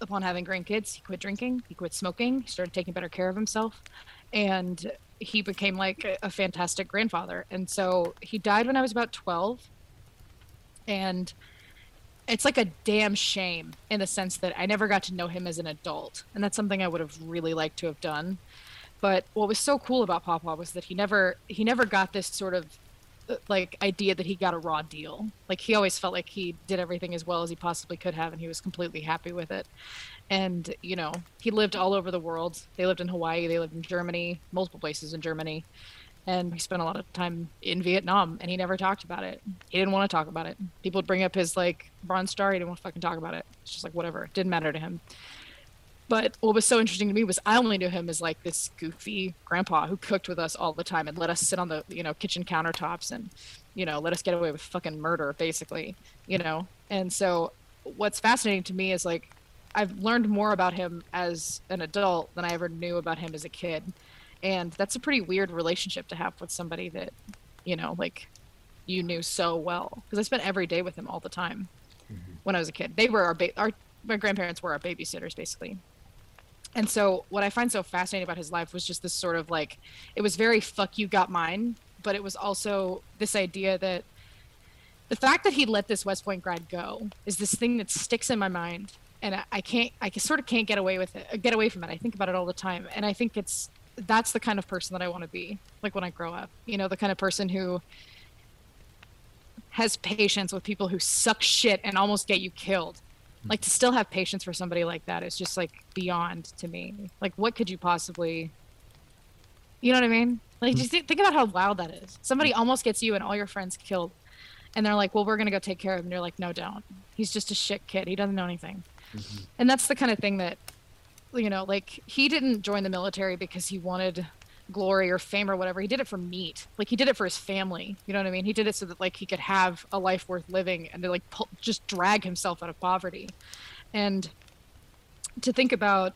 upon having grandkids, he quit drinking, he quit smoking, he started taking better care of himself, and he became like a, a fantastic grandfather. And so he died when I was about 12. And it's like a damn shame in the sense that I never got to know him as an adult. And that's something I would have really liked to have done. But what was so cool about Papa was that he never he never got this sort of like idea that he got a raw deal. Like he always felt like he did everything as well as he possibly could have and he was completely happy with it. And, you know, he lived all over the world. They lived in Hawaii, they lived in Germany, multiple places in Germany. And he spent a lot of time in Vietnam and he never talked about it. He didn't want to talk about it. People would bring up his like bronze star, he didn't want to fucking talk about it. It's just like whatever. It didn't matter to him. But what was so interesting to me was I only knew him as like this goofy grandpa who cooked with us all the time and let us sit on the you know kitchen countertops and you know let us get away with fucking murder basically you know and so what's fascinating to me is like I've learned more about him as an adult than I ever knew about him as a kid and that's a pretty weird relationship to have with somebody that you know like you knew so well because I spent every day with him all the time Mm-hmm. when I was a kid. They were our ba- our my grandparents were our babysitters basically. And so what I find so fascinating about his life was just this sort of like it was very fuck you got mine, but it was also this idea that the fact that he let this West Point grad go is this thing that sticks in my mind and I, I can't I sort of can't get away with it get away from it. I think about it all the time and I think it's that's the kind of person that I want to be like when I grow up. You know, the kind of person who has patience with people who suck shit and almost get you killed. Like to still have patience for somebody like that is just like beyond to me. Like what could you possibly You know what I mean? Like hmm. just think, think about how wild that is. Somebody almost gets you and all your friends killed. And they're like, "Well, we're going to go take care of him." And you're like, "No, don't. He's just a shit kid. He doesn't know anything." Mm-hmm. And that's the kind of thing that you know, like he didn't join the military because he wanted glory or fame or whatever. He did it for meat. Like he did it for his family. You know what I mean? He did it so that like he could have a life worth living and to like pull, just drag himself out of poverty. And to think about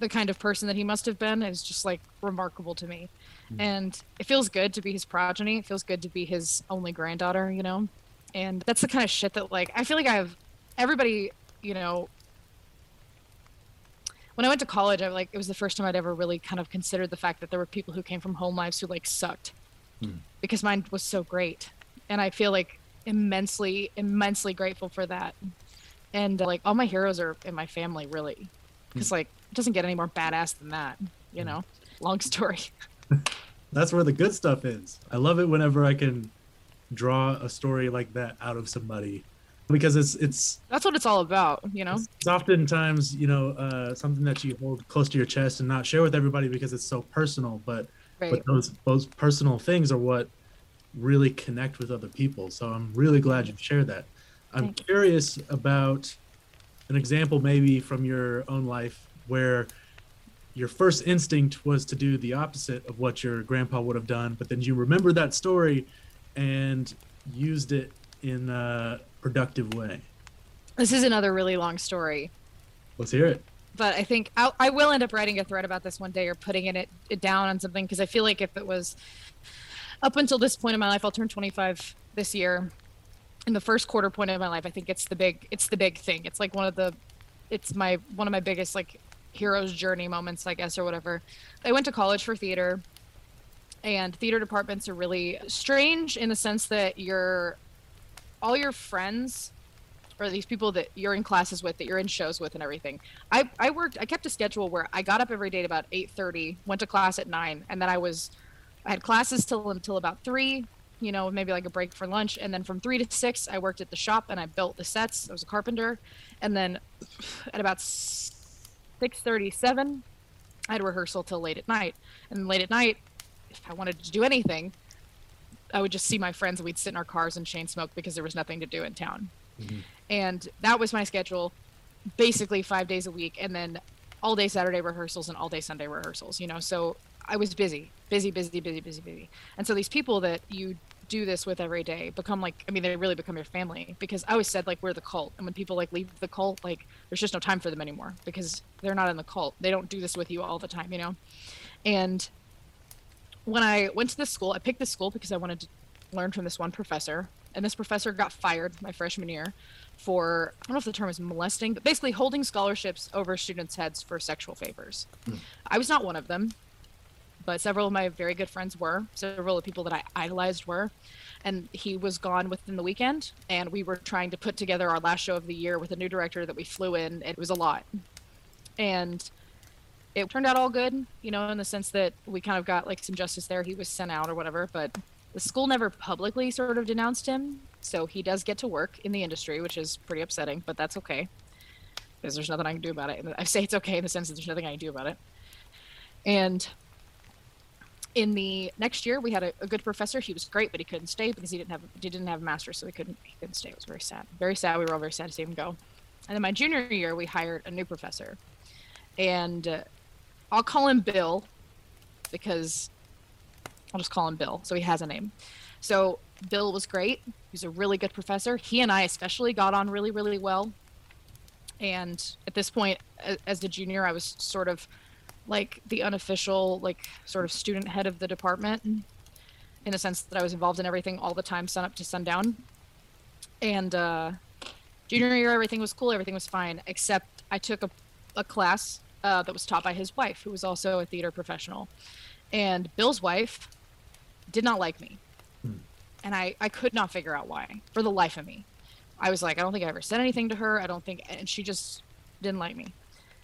the kind of person that he must have been is just like remarkable to me. Hmm. And it feels good to be his progeny. It feels good to be his only granddaughter, you know? And that's the kind of shit that like I feel like I have everybody, you know, when I went to college, I like it was the first time I'd ever really kind of considered the fact that there were people who came from home lives who like sucked because mine was so great, and I feel like immensely, immensely grateful for that. And uh, like all my heroes are in my family, really, because like it doesn't get any more badass than that, you know. Long story. That's where the good stuff is. I love it whenever I can draw a story like that out of somebody because it's it's That's what it's all about, you know. it's oftentimes you know uh, something that you hold close to your chest and not share with everybody because it's so personal but Right. but those those personal things are what really connect with other people so i'm really glad you've shared that i'm Thank you. curious about an example maybe from your own life where your first instinct was to do the opposite of what your grandpa would have done but then you remember that story and used it in a productive way This is another really long story. let's hear it but I think I'll, I will end up writing a thread about this one day or putting it, it down on something because I feel like if it was up until this point in my life, I'll turn 25 this year. In the first quarter point of my life, I think it's the big it's the big thing. It's like one of the it's my one of my biggest like hero's journey moments, I guess, or whatever. I went to college for theater, and theater departments are really strange in the sense that your all your friends or these people that you're in classes with, that you're in shows with, and everything. I I worked. I kept a schedule where I got up every day at about eight thirty, went to class at nine, and then I was, I had classes till until about three. You know, maybe like a break for lunch, and then from three to six, I worked at the shop and I built the sets. I was a carpenter, and then at about six thirty-seven, I had rehearsal till late at night, and late at night, if I wanted to do anything. I would just see my friends and we'd sit in our cars and chain smoke because there was nothing to do in town. Mm-hmm. And that was my schedule basically five days a week and then all day saturday rehearsals and all day sunday rehearsals you know? So i was busy busy busy busy busy busy. And so these people that you do this with every day become like i mean they really become your family because i always said like we're the cult. And when people like leave the cult like there's just no time for them anymore because they're not in the cult. They don't do this with you all the time you know? And when i went to this school i picked this school because i wanted to learn from this one professor and this professor got fired my freshman year for I don't know if the term is molesting, but basically holding scholarships over students' heads for sexual favors. Hmm. I was not one of them, but several of my very good friends were. Several of the people that I idolized were. And he was gone within the weekend, and we were trying to put together our last show of the year with a new director that we flew in. It was a lot. And it turned out all good, you know, in the sense that we kind of got like some justice there. He was sent out or whatever, but the school never publicly sort of denounced him. So he does get to work in the industry, which is pretty upsetting, but that's okay because there's nothing I can do about it. And I say it's okay in the sense that there's nothing I can do about it. And in the next year, we had a, a good professor. He was great, but he couldn't stay because he didn't have he didn't have a master's, so he couldn't he couldn't stay. It was very sad, very sad. We were all very sad to see him go. And then my junior year, we hired a new professor, and uh, I'll call him Bill because I'll just call him Bill. So he has a name. So Bill was great. He's a really good professor. He and I especially got on really, really well. And at this point, as a junior, I was sort of like the unofficial, like sort of student head of the department. in a sense that I was involved in everything all the time, sun up to sundown. And uh, junior year, everything was cool, everything was fine, except I took a, a class uh, that was taught by his wife, who was also a theater professional. And Bill's wife did not like me. Hmm. And I, I could not figure out why for the life of me. I was like, I don't think I ever said anything to her. I don't think, and she just didn't like me.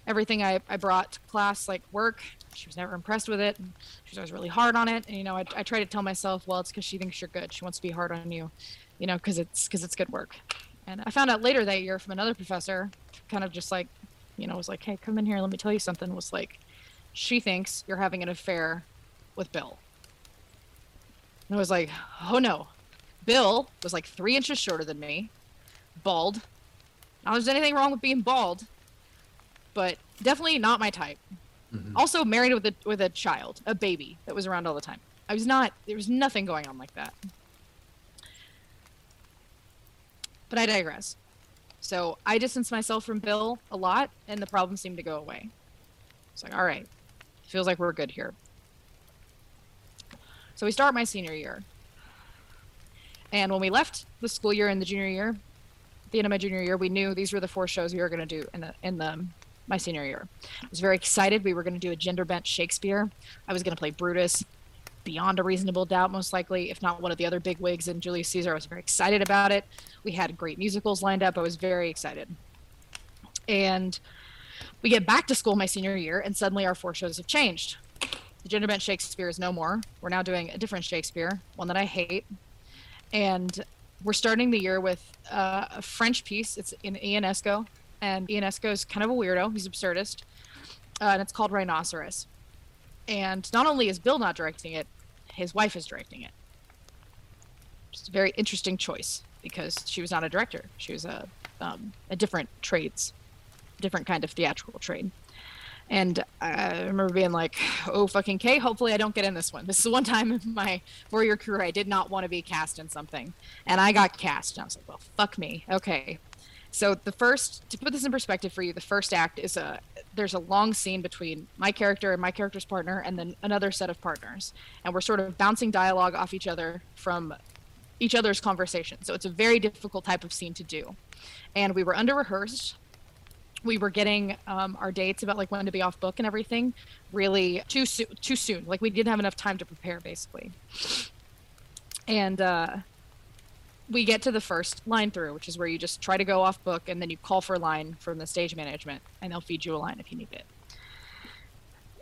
Everything I, I brought to class, like work, she was never impressed with it. She was always really hard on it. And, you know, I, I try to tell myself, well, it's because she thinks you're good. She wants to be hard on you, you know, because it's, because it's good work. And I found out later that year from another professor, kind of just like, you know, was like, hey, come in here, let me tell you something. Was like, she thinks you're having an affair with Bill. And I was like, oh no. Bill was like three inches shorter than me, bald. now there's anything wrong with being bald, but definitely not my type. Mhm. Also married with a with a child, a baby that was around all the time. I was not there was nothing going on like that. But I digress. So I distanced myself from Bill a lot and the problem seemed to go away. It's like, all right, feels like we're good here. So we start my senior year. And when we left the school year and the junior year, at the end of my junior year, we knew these were the four shows we were going to do in the in the my senior year. I was very excited. We were going to do a gender bent Shakespeare. I was going to play Brutus, beyond a reasonable doubt, most likely, if not one of the other big wigs in Julius Caesar. I was very excited about it. We had great musicals lined up. I was very excited. And we get back to school my senior year, and suddenly our four shows have changed. The gender bent Shakespeare is no more. We're now doing a different Shakespeare, one that I hate. And we're starting the year with uh, a French piece. It's in Ionesco, and Ionesco is kind of a weirdo. He's absurdist, uh, and it's called Rhinoceros. And not only is Bill not directing it, his wife is directing it. It's a very interesting choice because she was not a director. She was a um, a different trades, different kind of theatrical trade. And I remember being like, "Oh fucking K! Hopefully I don't get in this one. This is the one time in my four-year career I did not want to be cast in something, and I got cast. And I was like, well, fuck me. Okay. So the first, to put this in perspective for you, the first act is a there's a long scene between my character and my character's partner, and then another set of partners, and we're sort of bouncing dialogue off each other from each other's conversation. So it's a very difficult type of scene to do, and we were under rehearsed. We were getting um, our dates about like when to be off book and everything really too soon. Too soon. Like we didn't have enough time to prepare, basically. And uh, we get to the first line through, which is where you just try to go off book and then you call for a line from the stage management and they'll feed you a line if you need it.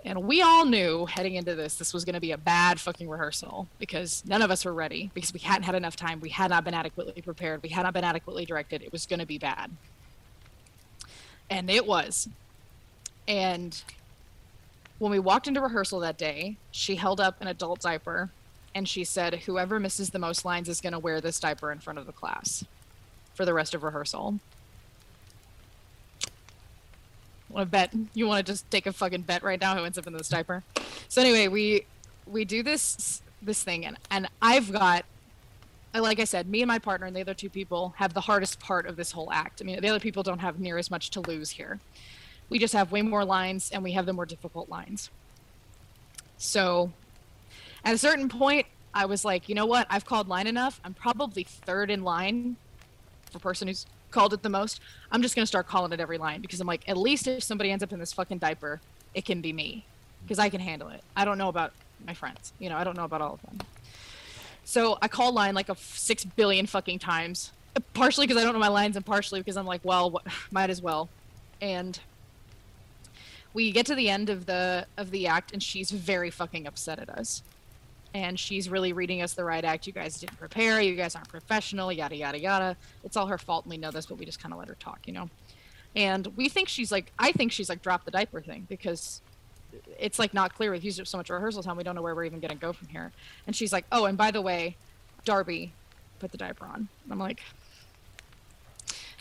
And we all knew heading into this, this was going to be a bad fucking rehearsal because none of us were ready because we hadn't had enough time. We had not been adequately prepared. We had not been adequately directed. It was going to be bad. And it was. And when we walked into rehearsal that day, she held up an adult diaper and she said, Whoever misses the most lines is going to wear this diaper in front of the class for the rest of rehearsal. Want to bet? You want to just take a fucking bet right now who ends up in this diaper? So anyway, we we do this this thing, and and I've got, like I said, me and my partner and the other two people have the hardest part of this whole act. I mean, the other people don't have near as much to lose here. We just have way more lines, and we have the more difficult lines. So at a certain point, I was like, you know what? I've called line enough. I'm probably third in line for person who's called it the most. I'm just gonna start calling it every line because I'm like, at least if somebody ends up in this fucking diaper, it can be me because I can handle it. I don't know about my friends. You know, I don't know about all of them. So I call line like a f- six billion fucking times, partially because I don't know my lines and partially because I'm like, well, what, might as well. And we get to the end of the of the act, and she's very fucking upset at us and she's really reading us the right act. You guys didn't prepare. You guys aren't professional. Yada yada yada. It's all her fault, and we know this, but we just kind of let her talk, you know. And we think she's like, I think she's like, drop the diaper thing because it's like not clear. We've used up so much rehearsal time, we don't know where we're even gonna go from here. And she's like, oh, and by the way, Darby, put the diaper on. I'm like,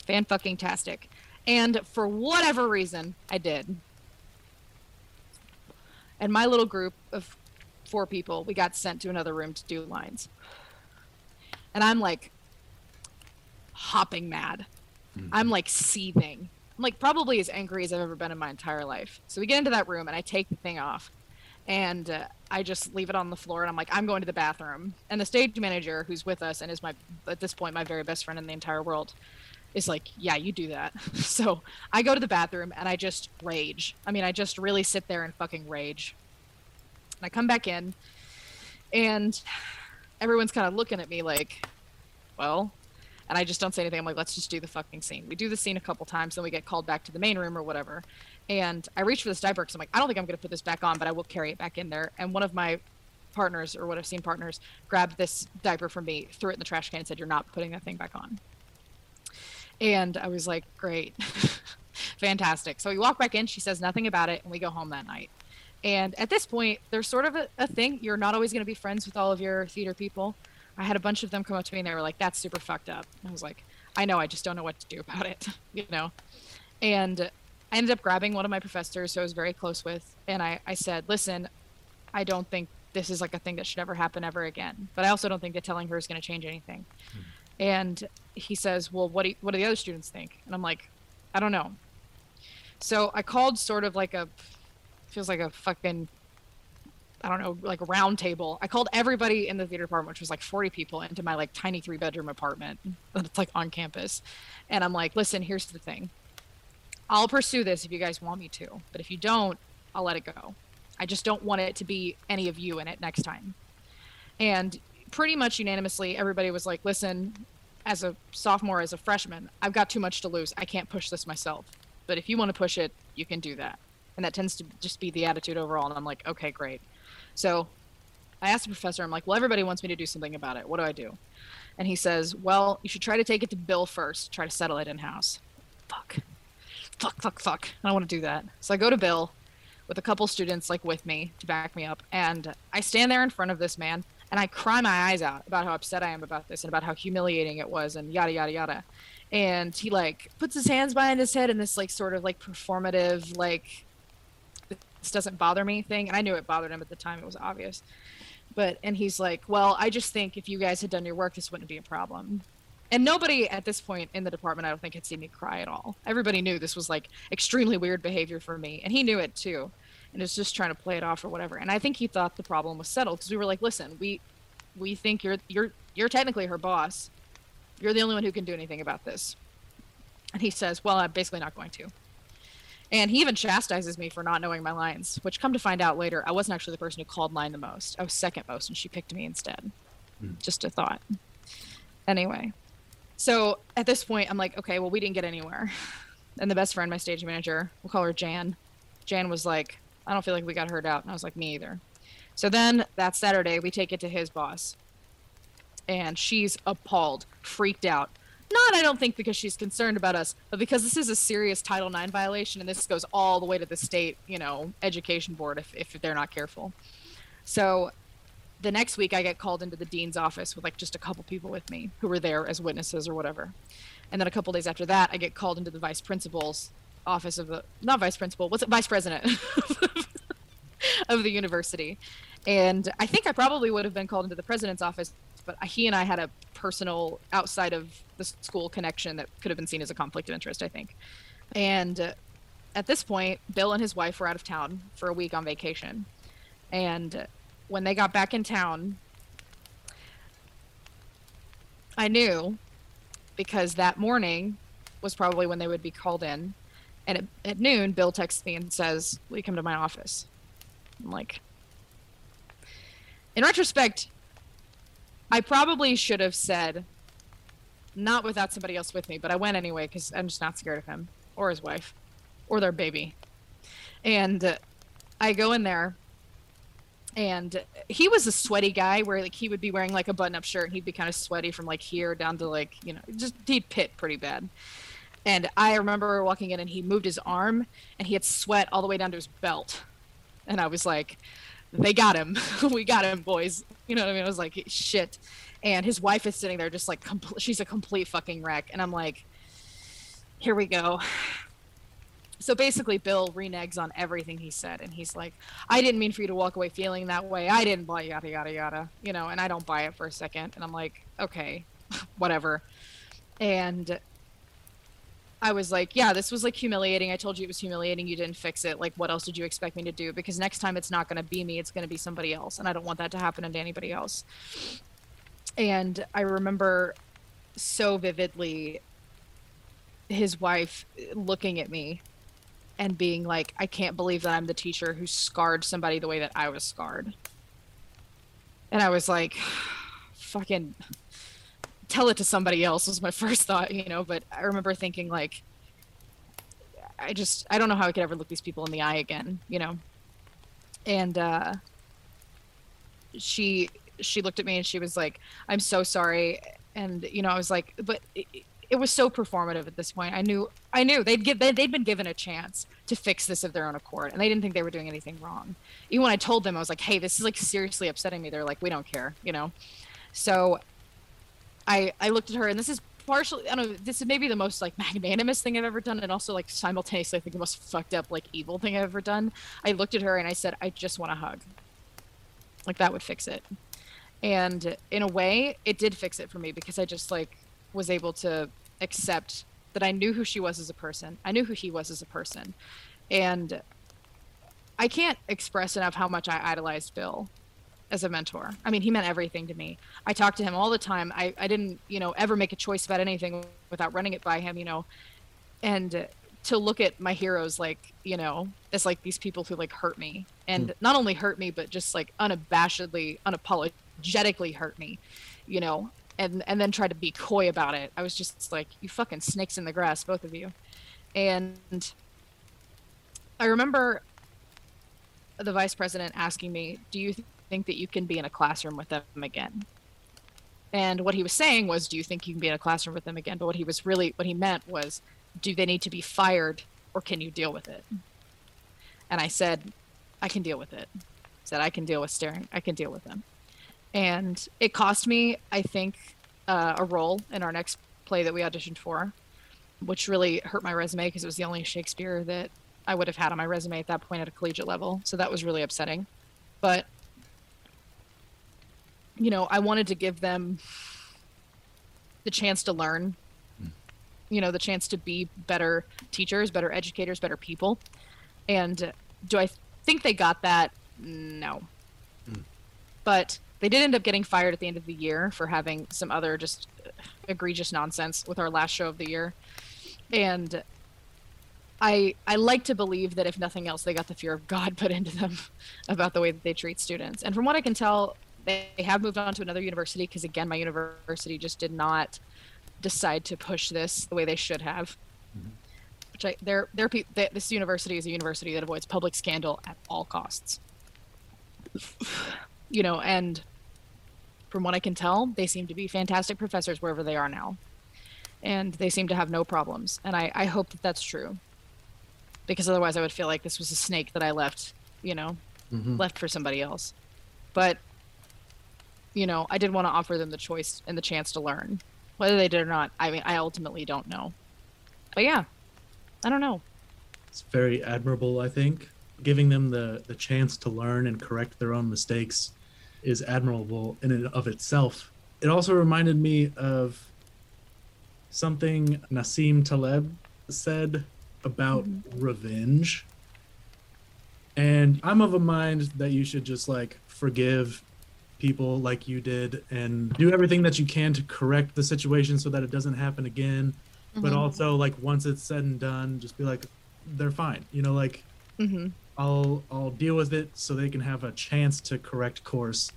fan fucking tastic. And for whatever reason, I did. And my little group of four people, we got sent to another room to do lines. And I'm like hopping mad. I'm like seething. I'm like probably as angry as I've ever been in my entire life. So we get into that room and I take the thing off. And uh, I just leave it on the floor and I'm like, I'm going to the bathroom. And the stage manager who's with us and is my at this point my very best friend in the entire world is like, Yeah, you do that. so I go to the bathroom and I just rage. I mean, I just really sit there and fucking rage. And I come back in and everyone's kind of looking at me like, Well, and I just don't say anything. I'm like, let's just do the fucking scene. We do the scene a couple times, then we get called back to the main room or whatever. And I reach for this diaper because I'm like, I don't think I'm going to put this back on, but I will carry it back in there. And one of my partners or what I've seen partners grabbed this diaper from me, threw it in the trash can, and said, "You're not putting that thing back on." And I was like, "Great, fantastic." So we walk back in. She says nothing about it, and we go home that night. And at this point, there's sort of a, a thing. You're not always going to be friends with all of your theater people. I had a bunch of them come up to me and they were like, "That's super fucked up." And I was like, "I know. I just don't know what to do about it," you know. And I ended up grabbing one of my professors who I was very close with, and I, I said, "Listen, I don't think this is like a thing that should ever happen ever again. But I also don't think that telling her is going to change anything." Mm-hmm. And he says, "Well, what do you, what do the other students think?" And I'm like, "I don't know." So I called sort of like a feels like a fucking I don't know, like round table. I called everybody in the theater department, which was like 40 people, into my like tiny three bedroom apartment that's like on campus. And I'm like, listen, here's the thing. I'll pursue this if you guys want me to, but if you don't, I'll let it go. I just don't want it to be any of you in it next time. And pretty much unanimously, everybody was like, listen, as a sophomore, as a freshman, I've got too much to lose. I can't push this myself. But if you want to push it, you can do that. And that tends to just be the attitude overall. And I'm like, okay, great. So I asked the professor, I'm like, well, everybody wants me to do something about it. What do I do? And he says, well, you should try to take it to Bill first, try to settle it in house. Fuck. Fuck, fuck, fuck. I don't want to do that. So I go to Bill with a couple students like with me to back me up. And I stand there in front of this man and I cry my eyes out about how upset I am about this and about how humiliating it was and yada, yada, yada. And he like puts his hands behind his head in this like sort of like performative, like this doesn't bother me thing. And I knew it bothered him at the time. It was obvious. But, and he's like, well, I just think if you guys had done your work, this wouldn't be a problem. And nobody at this point in the department, I don't think, had seen me cry at all. Everybody knew this was like extremely weird behavior for me. And he knew it too. And was just trying to play it off or whatever. And I think he thought the problem was settled because we were like, listen, we, we think you're, you're, you're technically her boss. You're the only one who can do anything about this. And he says, well, I'm basically not going to. And he even chastises me for not knowing my lines, which come to find out later, I wasn't actually the person who called line the most. I was second most, and she picked me instead. Mm. Just a thought. Anyway, so at this point, I'm like, okay, well, we didn't get anywhere. And the best friend, my stage manager, we'll call her Jan. Jan was like, I don't feel like we got heard out. And I was like, me either. So then that Saturday, we take it to his boss. And she's appalled, freaked out, not, I don't think, because she's concerned about us, but because this is a serious Title IX violation, and this goes all the way to the state, you know, education board if, if they're not careful. So the next week, I get called into the dean's office with like just a couple people with me who were there as witnesses or whatever. And then a couple days after that, I get called into the vice principal's office of the not vice principal, what's it, vice president of the university. And I think I probably would have been called into the president's office but he and I had a personal outside of the school connection that could have been seen as a conflict of interest, I think. And uh, at this point, Bill and his wife were out of town for a week on vacation. And when they got back in town, I knew because that morning was probably when they would be called in. And at, at noon, Bill texts me and says, Will you come to my office? I'm like, in retrospect, I probably should have said, not without somebody else with me, but I went anyway because I'm just not scared of him or his wife or their baby. And uh, I go in there, and he was a sweaty guy where like he would be wearing like a button-up shirt and he'd be kind of sweaty from like here down to like you know just he'd pit pretty bad. And I remember walking in and he moved his arm and he had sweat all the way down to his belt, and I was like, they got him. we got him, boys. You know what I mean? I was like, shit. And his wife is sitting there just like, compl- she's a complete fucking wreck. And I'm like, here we go. So basically, Bill reneges on everything he said. And he's like, I didn't mean for you to walk away feeling that way. I didn't buy yada, yada, yada. You know, and I don't buy it for a second. And I'm like, okay, whatever. And I was like, yeah, this was like humiliating. I told you it was humiliating. You didn't fix it. Like, what else did you expect me to do? Because next time it's not going to be me, it's going to be somebody else. And I don't want that to happen to anybody else. And I remember so vividly his wife looking at me and being like, I can't believe that I'm the teacher who scarred somebody the way that I was scarred. And I was like, fucking tell it to somebody else was my first thought, you know, but I remember thinking like I just I don't know how I could ever look these people in the eye again, you know. And uh she she looked at me and she was like, "I'm so sorry." And you know, I was like, "But it, it was so performative at this point. I knew I knew they'd give they'd been given a chance to fix this of their own accord, and they didn't think they were doing anything wrong. Even when I told them, I was like, "Hey, this is like seriously upsetting me." They're like, "We don't care," you know. So I I looked at her, and this is partially I don't know. This is maybe the most like magnanimous thing I've ever done, and also like simultaneously I think the most fucked up like evil thing I've ever done. I looked at her and I said, "I just want a hug." Like that would fix it. And in a way, it did fix it for me because I just like was able to accept that I knew who she was as a person. I knew who he was as a person. And I can't express enough how much I idolized Bill as a mentor. I mean, he meant everything to me. I talked to him all the time. I, I didn't, you know, ever make a choice about anything without running it by him, you know. And to look at my heroes like, you know, as like these people who like hurt me and mm. not only hurt me, but just like unabashedly, unapologetically hurt me, you know, and and then try to be coy about it. I was just like, you fucking snakes in the grass, both of you. And I remember the vice president asking me, "Do you think that you can be in a classroom with them again?" And what he was saying was, "Do you think you can be in a classroom with them again?" But what he was really what he meant was, "Do they need to be fired or can you deal with it?" And I said, "I can deal with it." I said, "I can deal with staring. I can deal with them." and it cost me, I think, uh, a role in our next play that we auditioned for, which really hurt my resume because it was the only Shakespeare that I would have had on my resume at that point at a collegiate level. So that was really upsetting. But you know, I wanted to give them the chance to learn, you know, the chance to be better teachers, better educators, better people. And do I think they got that? No. Mm. But they did end up getting fired at the end of the year for having some other just egregious nonsense with our last show of the year. And I I like to believe that if nothing else, they got the fear of God put into them about the way that they treat students. And from what I can tell, they have moved on to another university because again, my university just did not decide to push this the way they should have. Mm-hmm. Which I their their they, this university is a university that avoids public scandal at all costs. you know, and from what I can tell, they seem to be fantastic professors wherever they are now. And they seem to have no problems. And I, I hope that that's true. Because otherwise, I would feel like this was a snake that I left, you know, mm-hmm. left for somebody else. But, you know, I did want to offer them the choice and the chance to learn. Whether they did or not, I mean, I ultimately don't know. But yeah, I don't know. It's very admirable, I think. Giving them the, the chance to learn and correct their own mistakes is admirable in and of itself. It also reminded me of something Nassim Taleb said about mm-hmm. revenge. And I'm of a mind that you should just like forgive people like you did and do everything that you can to correct the situation so that it doesn't happen again. Mm-hmm. But also like once it's said and done, just be like, they're fine. You know, like mm-hmm. I'll I'll deal with it so they can have a chance to correct course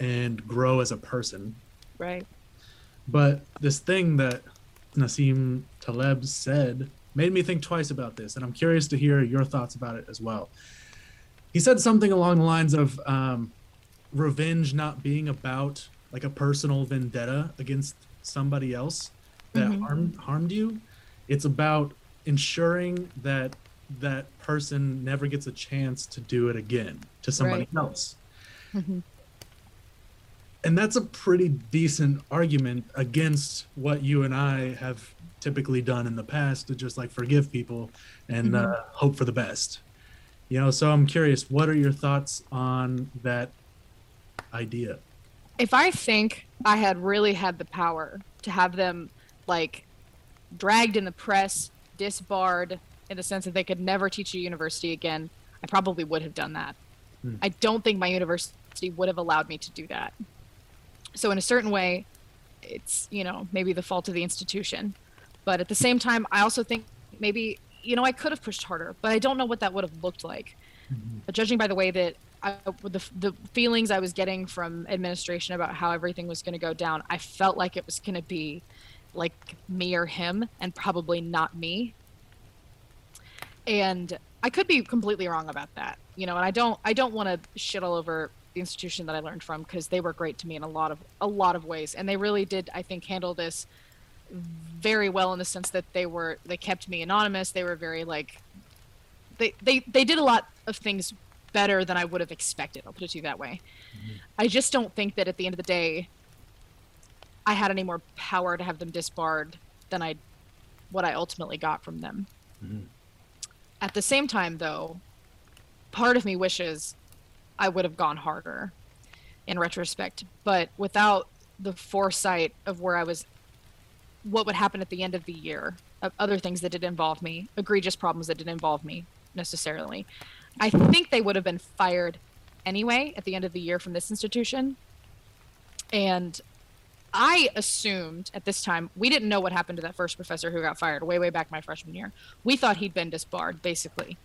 and grow as a person. Right. But this thing that Nassim Taleb said made me think twice about this, and I'm curious to hear your thoughts about it as well. He said something along the lines of um, revenge not being about like a personal vendetta against somebody else that mm-hmm. harmed harmed you. It's about ensuring that that person never gets a chance to do it again to somebody right. else. Mm-hmm. And that's a pretty decent argument against what you and I have typically done in the past to just like forgive people and mm-hmm. uh, hope for the best. You know, so I'm curious, what are your thoughts on that idea? If I think I had really had the power to have them like dragged in the press, disbarred in the sense that they could never teach a university again, I probably would have done that. Hmm. I don't think my university would have allowed me to do that. So in a certain way, it's, you know, maybe the fault of the institution. But at the same time, I also think maybe, you know, I could have pushed harder, but I don't know what that would have looked like. But judging by the way that I, the, the feelings I was getting from administration about how everything was going to go down, I felt like it was going to be like me or him, and probably not me. And I could be completely wrong about that, you know. And I don't, I don't want to shit all over the institution that I learned from because they were great to me in a lot of a lot of ways, and they really did, I think, handle this very well in the sense that they were they kept me anonymous. They were very like they they they did a lot of things better than I would have expected. I'll put it to you that way. I just don't think that at the end of the day, I had any more power to have them disbarred than I what I ultimately got from them. Mhm. At the same time, though, part of me wishes I would have gone harder in retrospect, but without the foresight of where I was, what would happen at the end of the year, of other things that did involve me, egregious problems that didn't involve me necessarily. I think they would have been fired anyway at the end of the year from this institution. And I assumed at this time we didn't know what happened to that first professor who got fired way, way back my freshman year. We thought he'd been disbarred, basically.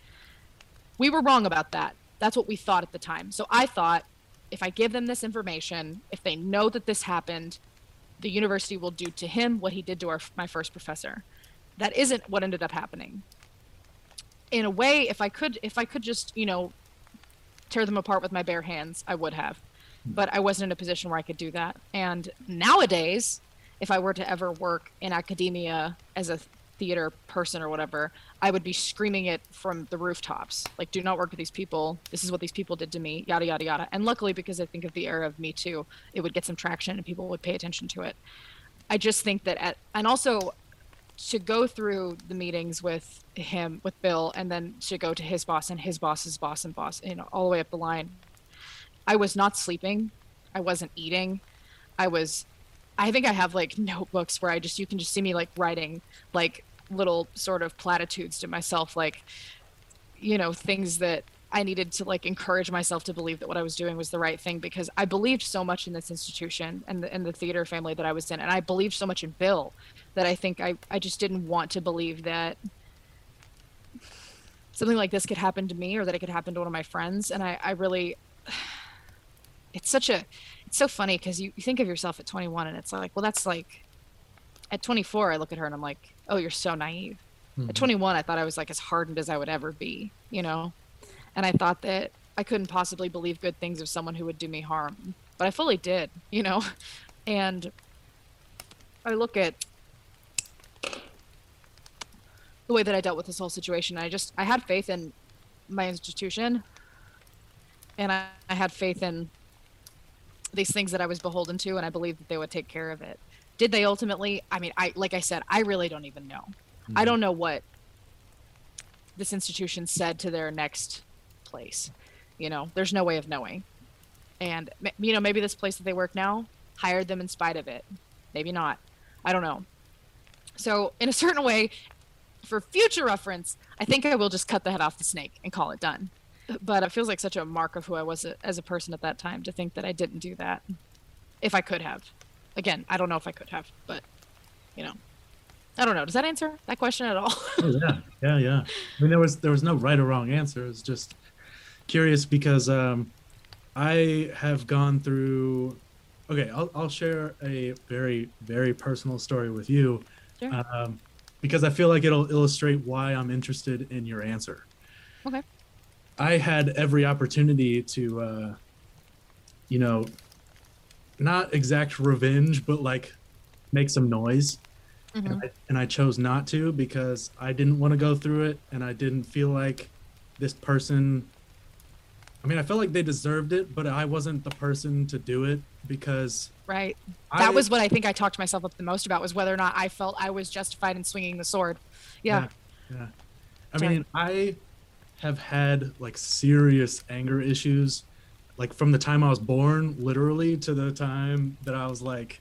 We were wrong about that. That's what we thought at the time. So I thought if I give them this information, if they know that this happened, the university will do to him what he did to our, my first professor. That isn't what ended up happening. In a way, if I could, if I could just, you know, tear them apart with my bare hands, I would have. But I wasn't in a position where I could do that. And nowadays, if I were to ever work in academia as a theater person or whatever, I would be screaming it from the rooftops. Like, do not work with these people. This is what these people did to me, yada, yada, yada. And luckily, because I think of the era of Me Too, it would get some traction and people would pay attention to it. I just think that at, and also to go through the meetings with him, with Bill, and then to go to his boss and his boss's boss and boss, you know, all the way up the line. I was not sleeping. I wasn't eating. I was I think I have like notebooks where I just you can just see me like writing like little sort of platitudes to myself like you know things that I needed to like encourage myself to believe that what I was doing was the right thing because I believed so much in this institution and the, and the theater family that I was in and I believed so much in Bill that I think I I just didn't want to believe that something like this could happen to me or that it could happen to one of my friends. And I I really it's such a it's so funny because you, you think of yourself at 21 and it's like well that's like at 24 i look at her and i'm like oh you're so naive. Mhm. at 21 i thought i was like as hardened as i would ever be you know? And i thought that i couldn't possibly believe good things of someone who would do me harm but i fully did you know? And i look at the way that i dealt with this whole situation i just i had faith in my institution and I, I had faith in these things that I was beholden to, and I believed that they would take care of it. Did they ultimately? I mean, I like I said, I really don't even know. I Mhm. don't know what this institution said to their next place. You know, there's no way of knowing. And you know, maybe this place that they work now hired them in spite of it. Maybe not. I don't know. So, in a certain way, for future reference, I think I will just cut the head off the snake and call it done but it feels like such a mark of who I was a- as a person at that time to think that I didn't do that. If I could have. Again, I don't know if I could have, but you know. I don't know. Does that answer that question at all? Oh, yeah, yeah, yeah. I mean, there was there was no right or wrong answer. It's just curious because um, I have gone through. Okay, I'll I'll share a very very personal story with you, Sure. um, because I feel like it'll illustrate why I'm interested in your answer. Okay. I had every opportunity to, uh, you know, not exact revenge, but like make some noise Mhm. and, I, and I chose not to because I didn't want to go through it and I didn't feel like this person I mean I felt like they deserved it but I wasn't the person to do it because Right. I, That was what I think I talked myself up the most about was whether or not I felt I was justified in swinging the sword. Yeah. yeah I Sorry. mean I have had like serious anger issues like from the time I was born literally to the time that I was like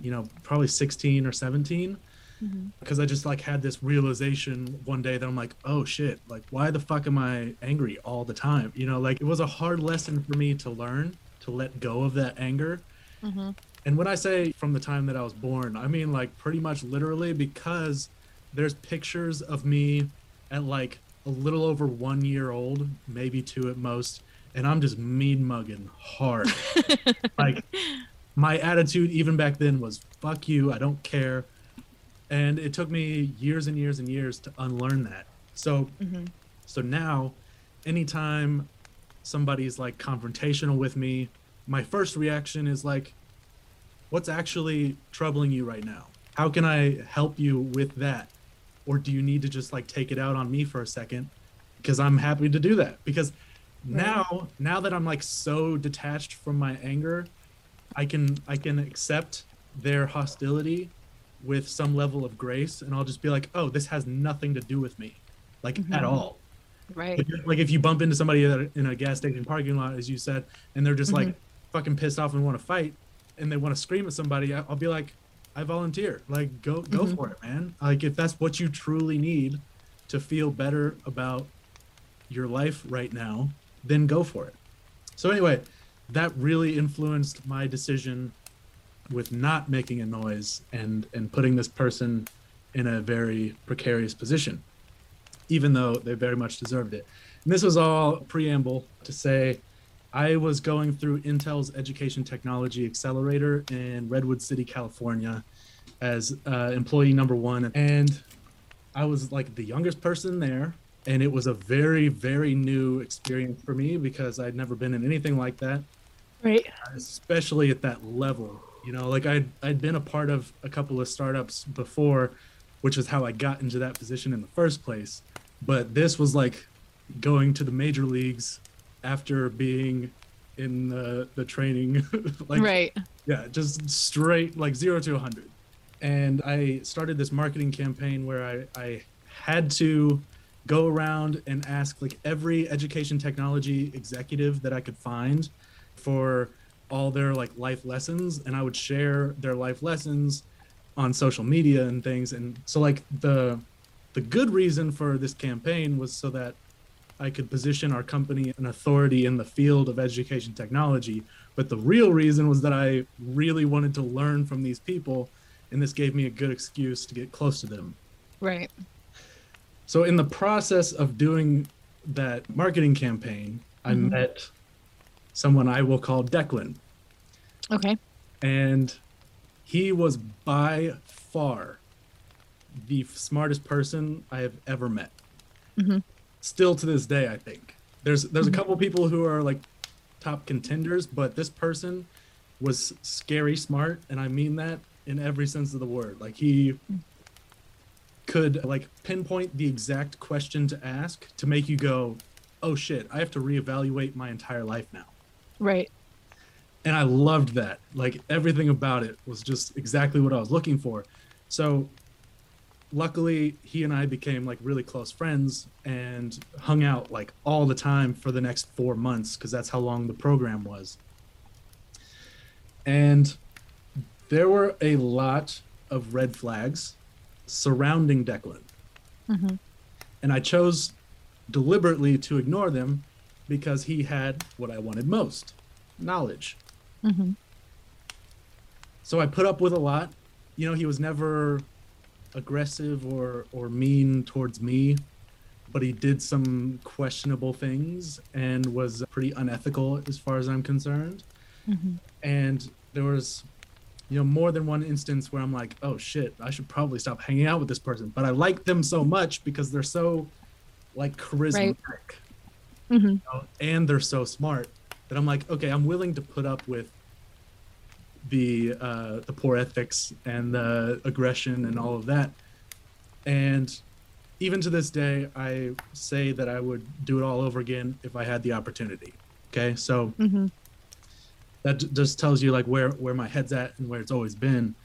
you know probably 16 or 17 Mhm. because I just like had this realization one day that I'm like, oh shit, like why the fuck am I angry all the time? You know, like it was a hard lesson for me to learn to let go of that anger. Mhm. And when I say from the time that I was born, I mean like pretty much literally because there's pictures of me at like a little over one year old, maybe two at most, and I'm just mean mugging hard. like my attitude even back then was fuck you, I don't care. And it took me years and years and years to unlearn that. So Mhm. so now anytime somebody's like confrontational with me, my first reaction is like what's actually troubling you right now? How can I help you with that? Or do you need to just like take it out on me for a second? Because I'm happy to do that. Because now now that I'm like so detached from my anger, I can I can accept their hostility with some level of grace and I'll just be like, "Oh, this has nothing to do with me." Like at Mhm. all. Right. Like, like if you bump into somebody in a gas station parking lot, as you said, and they're just like fucking pissed off and want to fight, and they want to scream at somebody, I'll be like, I volunteer. Like, go go Mhm. for it, man. Like if that's what you truly need to feel better about your life right now, then go for it. So anyway, that really influenced my decision with not making a noise and and putting this person in a very precarious position even though they very much deserved it. And this was all preamble to say I was going through Intel's Education Technology Accelerator in Redwood City, California, as uh, employee number one. And I was like the youngest person there. And it was a very, very new experience for me because I'd never been in anything like that Right. especially at that level. You know, like I'd I'd been a part of a couple of startups before, which is how I got into that position in the first place. But this was like going to the major leagues after being in the the training like right. yeah, just straight like zero to a 100. And I started this marketing campaign where I, I had to go around and ask like every education technology executive that I could find for all their like life lessons. And I would share their life lessons on social media and things. And so like the the good reason for this campaign was so that I could position our company an authority in the field of education technology. But the real reason was that I really wanted to learn from these people, and this gave me a good excuse to get close to them. Right. So, in the process of doing that marketing campaign, I Mhm. met someone I will call Declan, Okay. and he was by far the smartest person I have ever met. Mhm. Still to this day, I think there's there's Mhm. a couple people who are like top contenders, but this person was scary smart, and I mean that in every sense of the word. Like he could like pinpoint the exact question to ask to make you go, "Oh shit, I have to reevaluate my entire life now." Right. and I loved that. Like everything about it was just exactly what I was looking for. So luckily he and I became like really close friends and hung out like all the time for the next 4 months cuz that's how long the program was. And there were a lot of red flags surrounding Declan. Mhm. And I chose deliberately to ignore them because he had what I wanted most knowledge. Mhm. So I put up with a lot. You know, he was never aggressive or or mean towards me, but he did some questionable things and was pretty unethical as far as I'm concerned. Mhm. And there was you know more than one instance where I'm like, "Oh shit, I should probably stop hanging out with this person." But I like them so much because they're so like charismatic Mhm. know, and they're so smart that I'm like, okay, I'm willing to put up with the uh, the poor ethics and the aggression and all of that. And even to this day, I say that I would do it all over again if I had the opportunity. Okay, so Mhm. that j- just tells you like where where my head's at and where it's always been.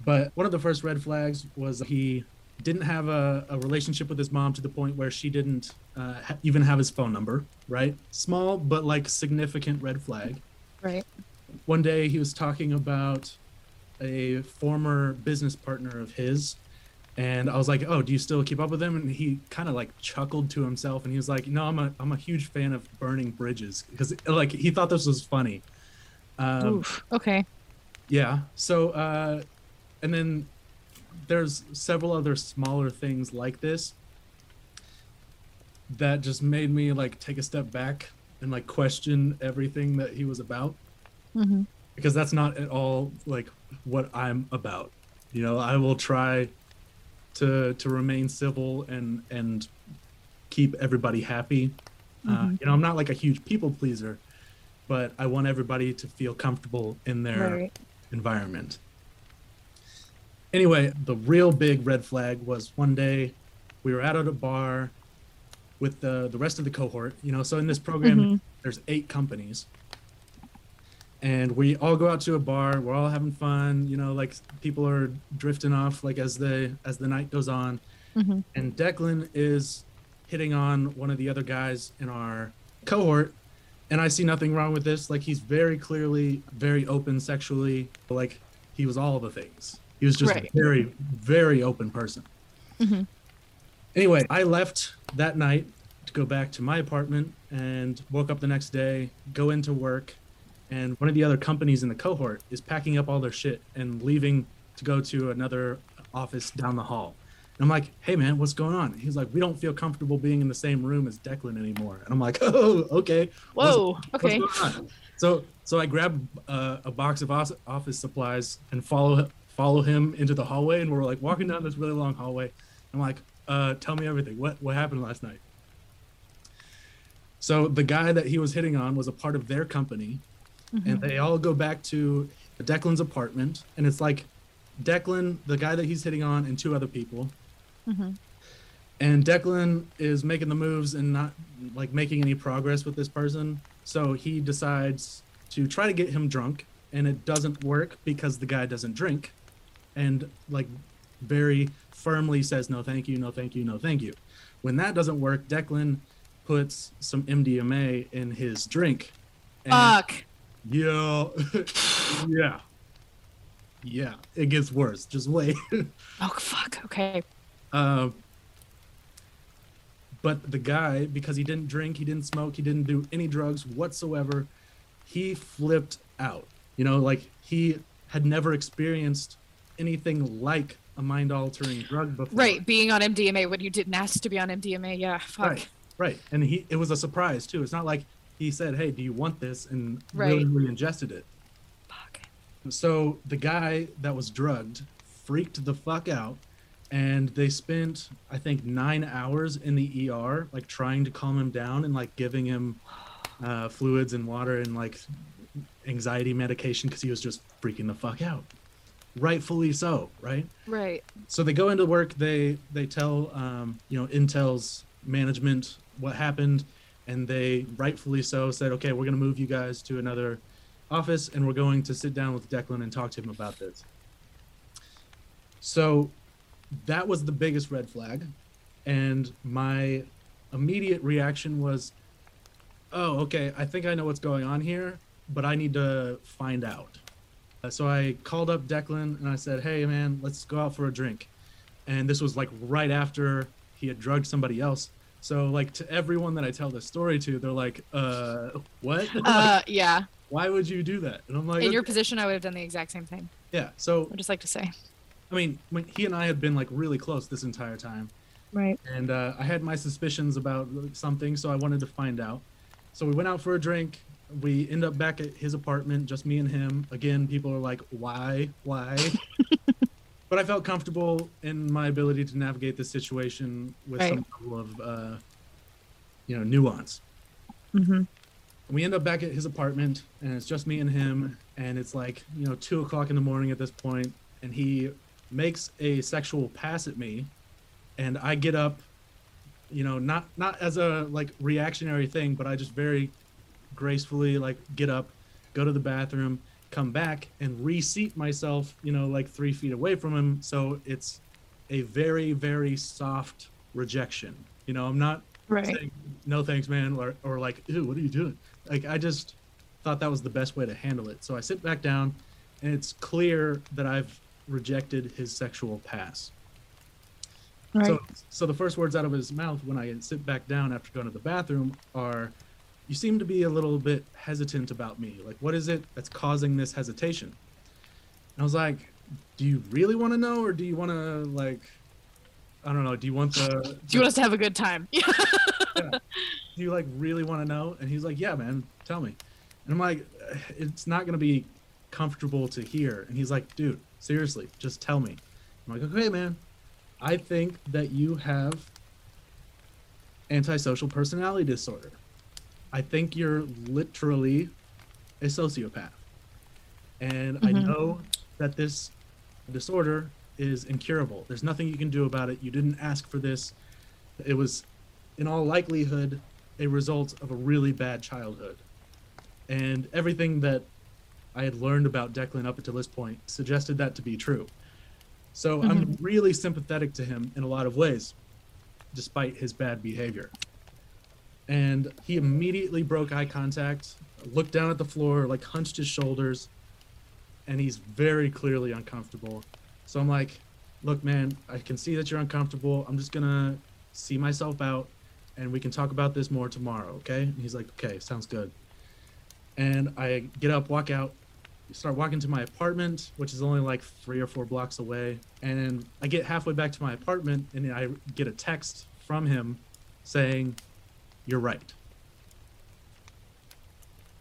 But one of the first red flags was he didn't have a, a relationship with his mom to the point where she didn't uh, ha- even have his phone number. Right, small but like significant red flag Right. one day he was talking about a former business partner of his. And I was like, "Oh, do you still keep up with him?" And he kind of like chuckled to himself, and he was like, "No, I'm a I'm a huge fan of burning bridges because like he thought this was funny." Um, Oof. Okay. yeah. So, uh, and then there's several other smaller things like this that just made me like take a step back and like question everything that he was about Mm-hmm. because that's not at all like what I'm about. You know, I will try to to remain civil and and keep everybody happy. Uh, Mhm. you know, I'm not like a huge people pleaser, but I want everybody to feel comfortable in their Right. environment. Anyway, the real big red flag was one day we were out at a bar with the the rest of the cohort. You know, so in this program, Mhm. there's eight companies, and we all go out to a bar. We're all having fun. You know, like people are drifting off like as the as the night goes on, Mhm. and Declan is hitting on one of the other guys in our cohort and I see nothing wrong with this. Like he's very clearly very open sexually. Like he was all the things. He was just Right. a very, very open person. Mhm. Anyway, I left that night to go back to my apartment and woke up the next day, go into work, and one of the other companies in the cohort is packing up all their shit and leaving to go to another office down the hall. And I'm like, hey man, what's going on? He's like, we don't feel comfortable being in the same room as Declan anymore. And I'm like, oh, okay. Whoa. what's Okay. on? So so I grab uh, a box of office supplies and follow follow him into the hallway, and we're like walking down this really long hallway. I'm like, uh, tell me everything. What what happened last night? So the guy that he was hitting on was a part of their company, and they all go back to Declan's apartment, and it's like Declan, the guy that he's hitting on, and two other people. Mhm. And Declan is making the moves and not like making any progress with this person. So he decides to try to get him drunk, and it doesn't work because the guy doesn't drink, and like very firmly says no, thank you, no, thank you, no, thank you. When that doesn't work, Declan puts some MDMA in his drink. Fuck. yeah. yeah. Yeah. It gets worse. Just wait. Oh fuck. Okay. Um, but the guy, because he didn't drink, he didn't smoke, he didn't do any drugs whatsoever, he flipped out. You know, like he had never experienced anything like a mind altering drug before. Right. Being on MDMA when you didn't ask to be on MDMA. Yeah. Fuck. Right. Right. And he it was a surprise too. It's not like he said, Hey, do you want this? and really, Right. really ingested it. Fuck. So the guy that was drugged freaked the fuck out, and they spent I think nine hours in the ER, like trying to calm him down and like giving him uh, fluids and water and like anxiety medication because he was just freaking the fuck out. Rightfully so, right? Right. So they go into work. They they tell um, you know Intel's management what happened, and they rightfully so said, okay, we're gonna move you guys to another office, and we're going to sit down with Declan and talk to him about this. So that was the biggest red flag, and my immediate reaction was, oh, okay, I think I know what's going on here, but I need to find out. Uh, so I called up Declan and I said, "Hey, man, let's go out for a drink." And this was like right after he had drugged somebody else. So like to everyone that I tell this story to, they're like, "Uh, what? Uh. Yeah. Why would you do that?" And I'm like, In your position, I would have done the exact same thing. "Yeah." So I'd just like to say. I mean, when he and I had been like really close this entire time, Right. and uh, I had my suspicions about something, so I wanted to find out. So we went out for a drink. We end up back at his apartment, just me and him. Again, people are like, "Why? Why?" but I felt comfortable in my ability to navigate this situation with some level of, uh, you know, nuance. Mm-hmm. We end up back at his apartment, and it's just me and him. And it's like, you know, two o'clock in the morning at this point, and he makes a sexual pass at me, and I get up, you know, not not as a like reactionary thing, but I just very gracefully like get up, go to the bathroom, come back, and reseat myself, you know, like three feet away from him. So it's a very very soft rejection. You know, I'm not Right. saying no thanks man or, or like ew what are you doing like i just thought that was the best way to handle it so i sit back down and it's clear that I've rejected his sexual pass. Right. So, so the first words out of his mouth when I sit back down after going to the bathroom are, "You seem to be a little bit hesitant about me. Like, what is it that's causing this hesitation?" And I was like, "Do you really want to know, or do you want to like, I don't know. Do you want the? Do you want us to have a good time? Yeah. do you like really want to know?" And he's like, "Yeah, man. Tell me." And I'm like, uh, "It's not gonna be comfortable to hear." And he's like, "Dude, seriously, just tell me." I'm like, "Okay, man." I think that you have antisocial personality disorder. I think you're literally a sociopath. And I Mhm. know that this disorder is incurable. There's nothing you can do about it. You didn't ask for this. It was, in all likelihood, a result of a really bad childhood. And everything that I had learned about Declan up until this point suggested that to be true. So I'm really sympathetic to him in a lot of ways, despite his bad behavior. And he immediately broke eye contact, looked down at the floor, like hunched his shoulders, and he's very clearly uncomfortable. So I'm like, look, man, I can see that you're uncomfortable. I'm just gonna see myself out and we can talk about this more tomorrow, okay? And he's like, okay, sounds good. And I get up, walk out, start walking to my apartment, which is only like three or four blocks away. And I get halfway back to my apartment and I get a text from him saying, You're right.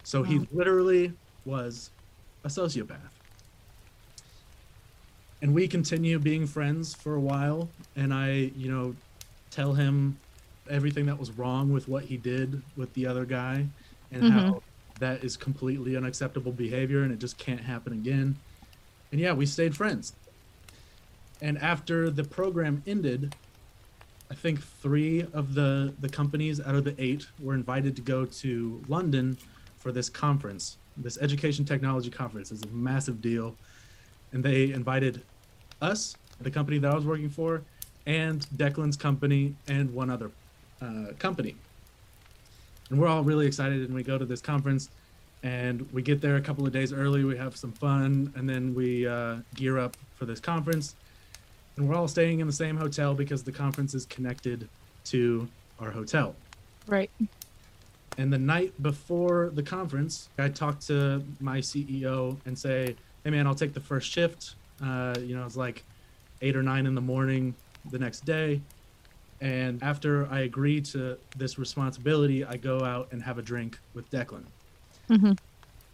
So he literally was a sociopath. And we continue being friends for a while. And I, you know, tell him everything that was wrong with what he did with the other guy and Mhm. how that is completely unacceptable behavior and it just can't happen again. And yeah, we stayed friends. And after the program ended, I think three of the, the companies out of the eight were invited to go to London for this conference. This education technology conference is a massive deal. And they invited us, the company that I was working for, and Declan's company, and one other uh, company. And we're all really excited, and we go to this conference, and we get there a couple of days early. We have some fun, and then we uh, gear up for this conference. And we're all staying in the same hotel because the conference is connected to our hotel. Right. And the night before the conference, I talked to my CEO and say, "Hey, man, I'll take the first shift. Uh, you know, it's like eight or nine in the morning the next day. And after I agree to this responsibility, I go out and have a drink with Declan. hmm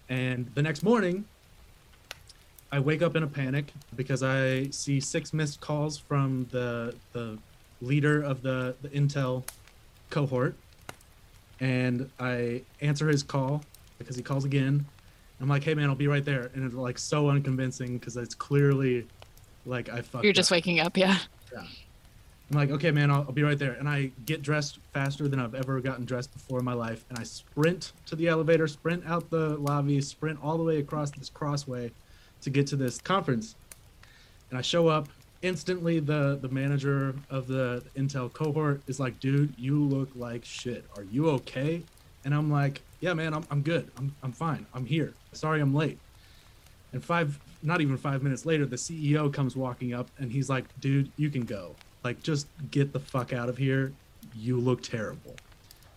And the next morning, I wake up in a panic because I see six missed calls from the the leader of the, the Intel cohort. And I answer his call because he calls again. I'm like, hey man, I'll be right there. And it's like so unconvincing because it's clearly like I fucked You're up. just waking up. Yeah. I'm like, okay, man, I'll, I'll be right there. And I get dressed faster than I've ever gotten dressed before in my life. And I sprint to the elevator, sprint out the lobby, sprint all the way across this crossway to get to this conference. And I show up. Instantly, the, the manager of the Intel cohort is like, dude, you look like shit. Are you okay? And I'm like, yeah, man, I'm, I'm good. I'm, I'm fine. I'm here. Sorry I'm late. And five, not even five minutes later, the CEO comes walking up and he's like, dude, you can go. Like, just get the fuck out of here. You look terrible.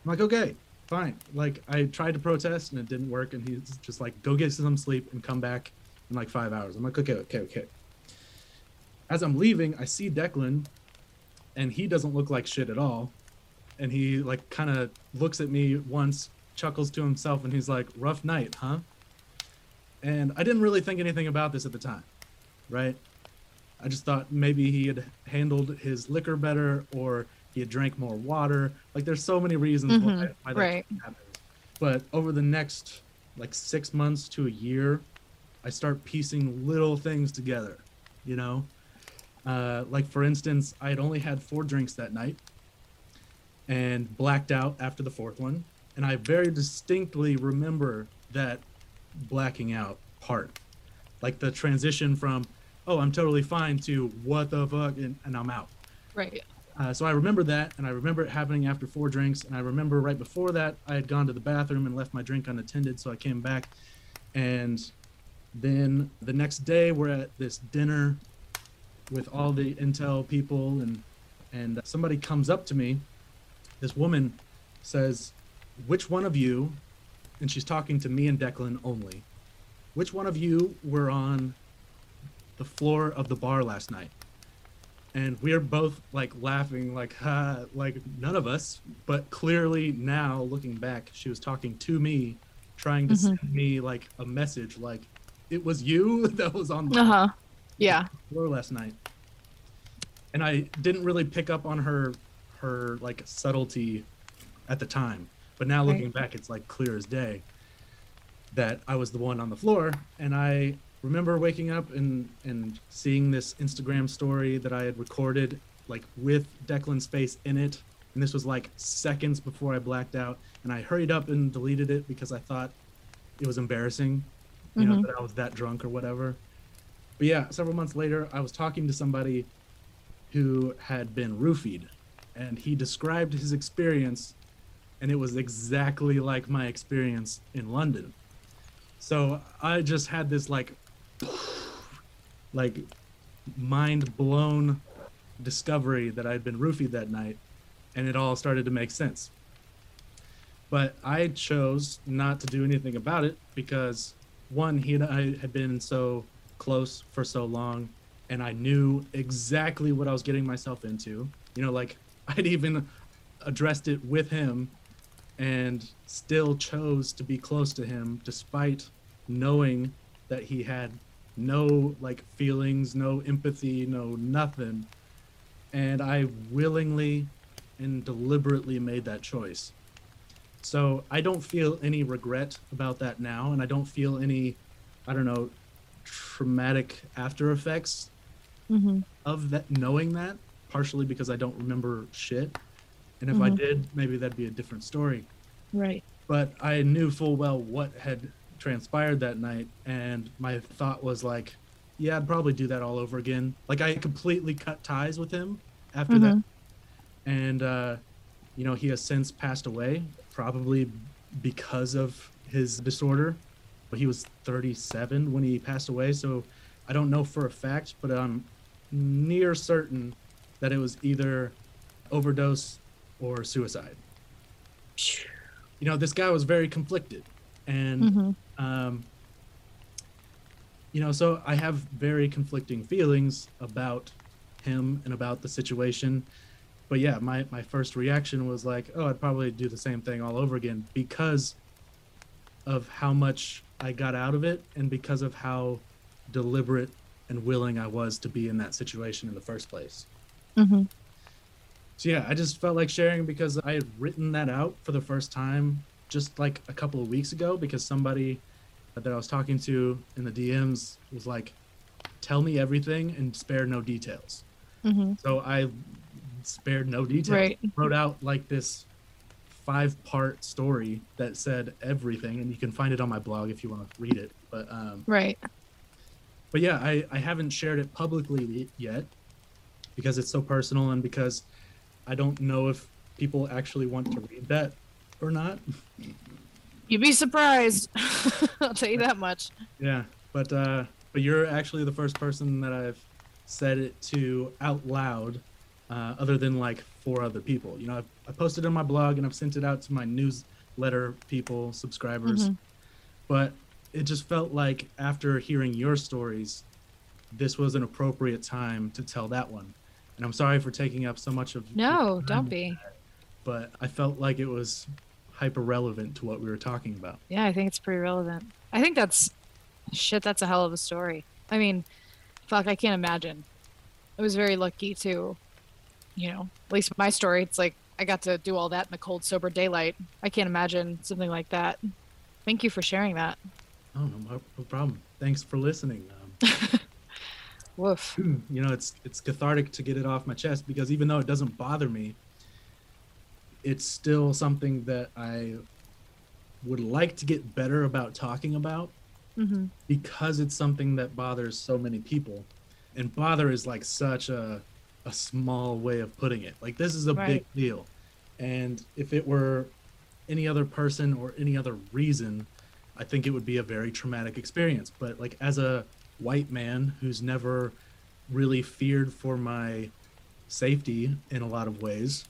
I'm like, okay, fine. Like, I tried to protest and it didn't work. And he's just like, go get some sleep and come back in like five hours. I'm like, okay, okay, okay. As I'm leaving, I see Declan and he doesn't look like shit at all. And he like kind of looks at me once, chuckles to himself, and he's like, rough night, huh? And I didn't really think anything about this at the time, right? I just thought maybe he had handled his liquor better or he had drank more water. Like there's so many reasons why, Mhm, why that right. happened. But over the next like six months to a year, I start piecing little things together, you know? Uh, like for instance, I had only had four drinks that night and blacked out after the fourth one. And I very distinctly remember that blacking out part. Like the transition from, oh, I'm totally fine to what the fuck, and, and I'm out. Right. Uh, so I remember that, and I remember it happening after four drinks. And I remember right before that, I had gone to the bathroom and left my drink unattended. So I came back, and Then the next day, we're at this dinner with all the intel people, and and somebody comes up to me. This woman says, "Which one of you?" And she's talking to me and Declan only. Which one of you were on the floor of the bar last night? And we're both like laughing, like, ha, like none of us. But clearly now, looking back, she was talking to me, trying to Mhm. send me like a message, like it was you that was on the Uh huh. Yeah. floor last night. And I didn't really pick up on her her like subtlety at the time. But now looking Right. back it's like clear as day that I was the one on the floor and I remember waking up and and seeing this Instagram story that I had recorded like with Declan's face in it and this was like seconds before I blacked out and I hurried up and deleted it because I thought it was embarrassing you know Mhm. that I was that drunk or whatever but yeah, several months later, I was talking to somebody who had been roofied, and he described his experience, and it was exactly like my experience in London. So I just had this like, like, mind blown discovery that I'd been roofied that night, and it all started to make sense. But I chose not to do anything about it because one, he and I had been so close for so long and I knew exactly what I was getting myself into. You know, like I'd even addressed it with him and still chose to be close to him despite knowing that he had no like feelings, no empathy, no nothing. And I willingly and deliberately made that choice. So I don't feel any regret about that now and I don't feel any I don't know traumatic after effects Mm-hmm. of that knowing that partially because i don't remember shit and if i Mhm. did maybe that'd be a different story Right. but i knew full well what had transpired that night and my thought was like yeah i'd probably do that all over again like i completely cut ties with him after that and uh you know he has since passed away probably because of his disorder but he was 37 when he passed away so i don't know for a fact but i'm near certain that it was either overdose or suicide you know this guy was very conflicted and Mm-hmm. um, you know, so I have very conflicting feelings about him and about the situation. But yeah, my, my first reaction was like, oh, I'd probably do the same thing all over again because of how much I got out of it and because of how deliberate and willing I was to be in that situation in the first place. Mm-hmm. So yeah, I just felt like sharing because I had written that out for the first time just like a couple of weeks ago because somebody that I was talking to in the DMs was like, "Tell me everything and spare no details." Mm-hmm. So I spared no details. Right. Wrote out like this five-part story that said everything, and you can find it on my blog if you want to read it. But um, Right. but yeah, I, I haven't shared it publicly yet because it's so personal and because I don't know if people actually want to read that or not. You'd be surprised. I'll tell you that much. Yeah, but uh, but you're actually the first person that I've said it to out loud, uh, other than like four other people. You know, I've, I posted on my blog and I've sent it out to my newsletter people, subscribers. Mhm. But it just felt like after hearing your stories, this was an appropriate time to tell that one. And I'm sorry for taking up so much of No, don't be. that, But I felt like it was hyper relevant to what we were talking about. Yeah, I think it's pretty relevant. I think that's shit. That's a hell of a story. I mean, fuck, I can't imagine. I was very lucky to, you know, at least my story. It's like I got to do all that in the cold, sober daylight. I can't imagine something like that. Thank you for sharing that. Oh no, no, no problem. Thanks for listening. Um, Woof. you know it's it's cathartic to get it off my chest because even though it doesn't bother me it's still something that i would like to get better about talking about Mm-hmm. because it's something that bothers so many people and bother is like such a a small way of putting it like this is a big deal and if it were any other person or any other reason I think it would be a very traumatic experience. But like as a white man who's never really feared for my safety in a lot of ways,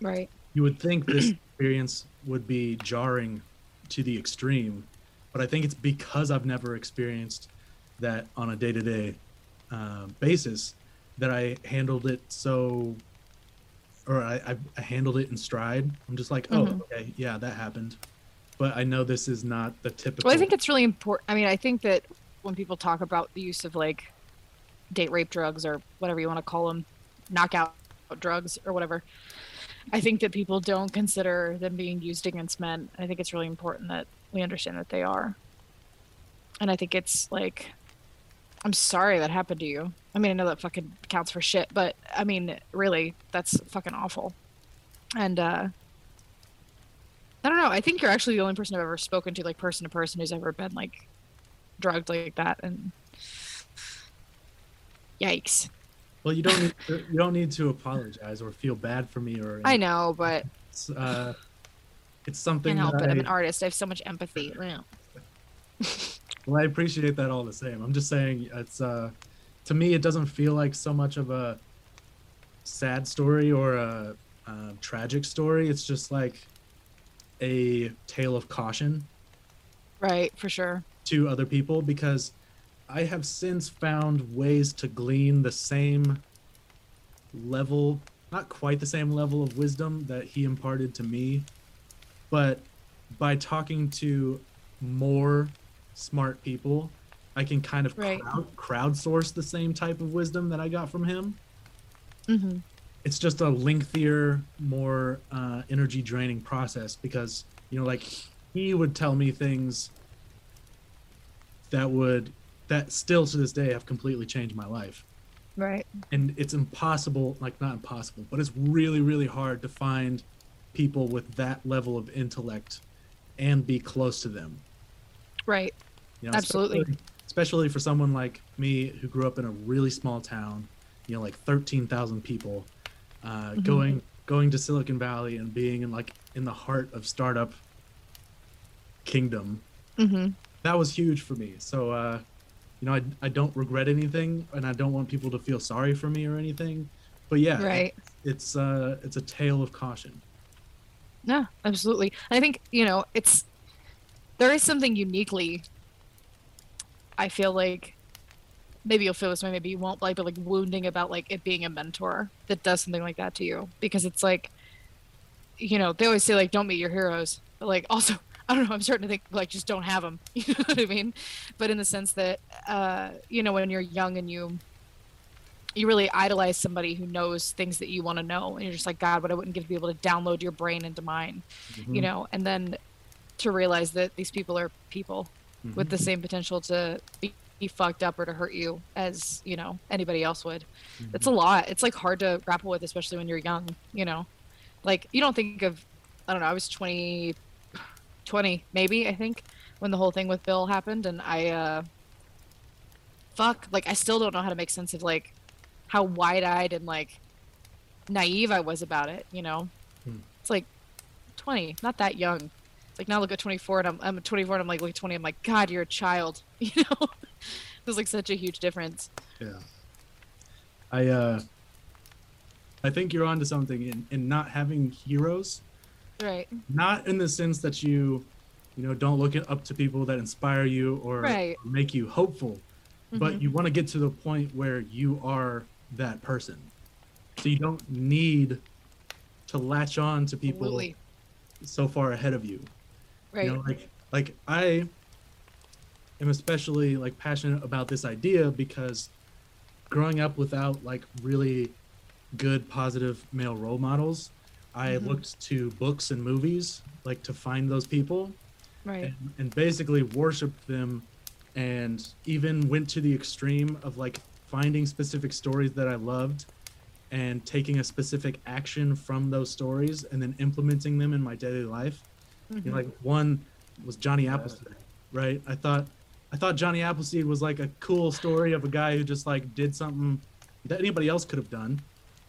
Right. you would think this experience would be jarring to the extreme. But I think it's because I've never experienced that on a day to day basis that I handled it so, or I, I, handled it in stride. I'm just like, oh, Mhm. okay, yeah, that happened. But I know this is not the typical. Well, I think it's really important. I mean, I think that when people talk about the use of like date rape drugs or whatever you want to call them, knockout drugs or whatever, I think that people don't consider them being used against men. I think it's really important that we understand that they are. And I think it's like, I'm sorry that happened to you. I mean, I know that fucking counts for shit, but I mean, really, that's fucking awful. And, uh, I don't know. I think you're actually the only person I've ever spoken to, like person to person, who's ever been like drugged like that. And yikes. Well, you don't need to, you don't need to apologize or feel bad for me or. I know, but It's, uh, it's something can't help that it. I'm an artist. I have so much empathy. Well, I appreciate that all the same. I'm just saying it's uh to me it doesn't feel like so much of a sad story or a, a tragic story. It's just like a tale of caution Right, for sure. to other people because I have since found ways to glean the same level, not quite the same level of wisdom that he imparted to me, but by talking to more smart people, I can kind of Right. crowd, crowdsource the same type of wisdom that I got from him. hmm It's just a lengthier, more uh, energy draining process because, you know, like he would tell me things that would, that still to this day have completely changed my life. Right. And it's impossible, like not impossible, but it's really, really hard to find people with that level of intellect and be close to them. Right. You Absolutely. Especially, especially for someone like me who grew up in a really small town, you know, like 13,000 people, uh, Mhm. going going to Silicon Valley and being in like in the heart of startup kingdom. hmm That was huge for me. So, uh, you know, I, I don't regret anything and I don't want people to feel sorry for me or anything. But yeah, Right. it's uh, it's a tale of caution. Yeah, absolutely. And I think, you know, it's there is something uniquely I feel like maybe you'll feel this way, maybe you won't like but like wounding about like it being a mentor that does something like that to you. Because it's like you know, they always say like don't meet your heroes. But like also I don't know, I'm starting to think like just don't have them. You know what I mean? But in the sense that uh, you know, when you're young and you you really idolize somebody who knows things that you want to know and you're just like god what i wouldn't give to be able to download your brain into mine you Mhm. know and then to realize that these people are people with Mhm. the same potential to be, be fucked up or to hurt you as you know anybody else would. It's a lot. It's like hard to grapple with especially when you're young you know? Like you don't think of i don't know i was 20 20 maybe i think when the whole thing with bill happened and i uh fuck like i still don't know how to make sense of like how wide-eyed and like naive i was about it you know? Hmm. it's like 20 not that young like now look at 24 and i'm, I'm 24 and i'm like look at 20 i'm like god you're a child you know there's like such a huge difference Yeah. I uh I think you're onto something in, in not having heroes. right Not in the sense that you, you know, don't look up to people that inspire you or Right. make you hopeful, but Mhm. you want to get to the point where you are that person. So you don't need to latch on to people Absolutely. so far ahead of you. Right You know, like like I am especially like passionate about this idea because growing up without like really good positive male role models, I Mhm. looked to books and movies like to find those people right and, and basically worshiped them and even went to the extreme of like finding specific stories that I loved and taking a specific action from those stories and then implementing them in my daily life. You Mhm. know, like one was Johnny Appleseed, right? I thought I thought Johnny Appleseed was like a cool story of a guy who just like did something that anybody else could have done,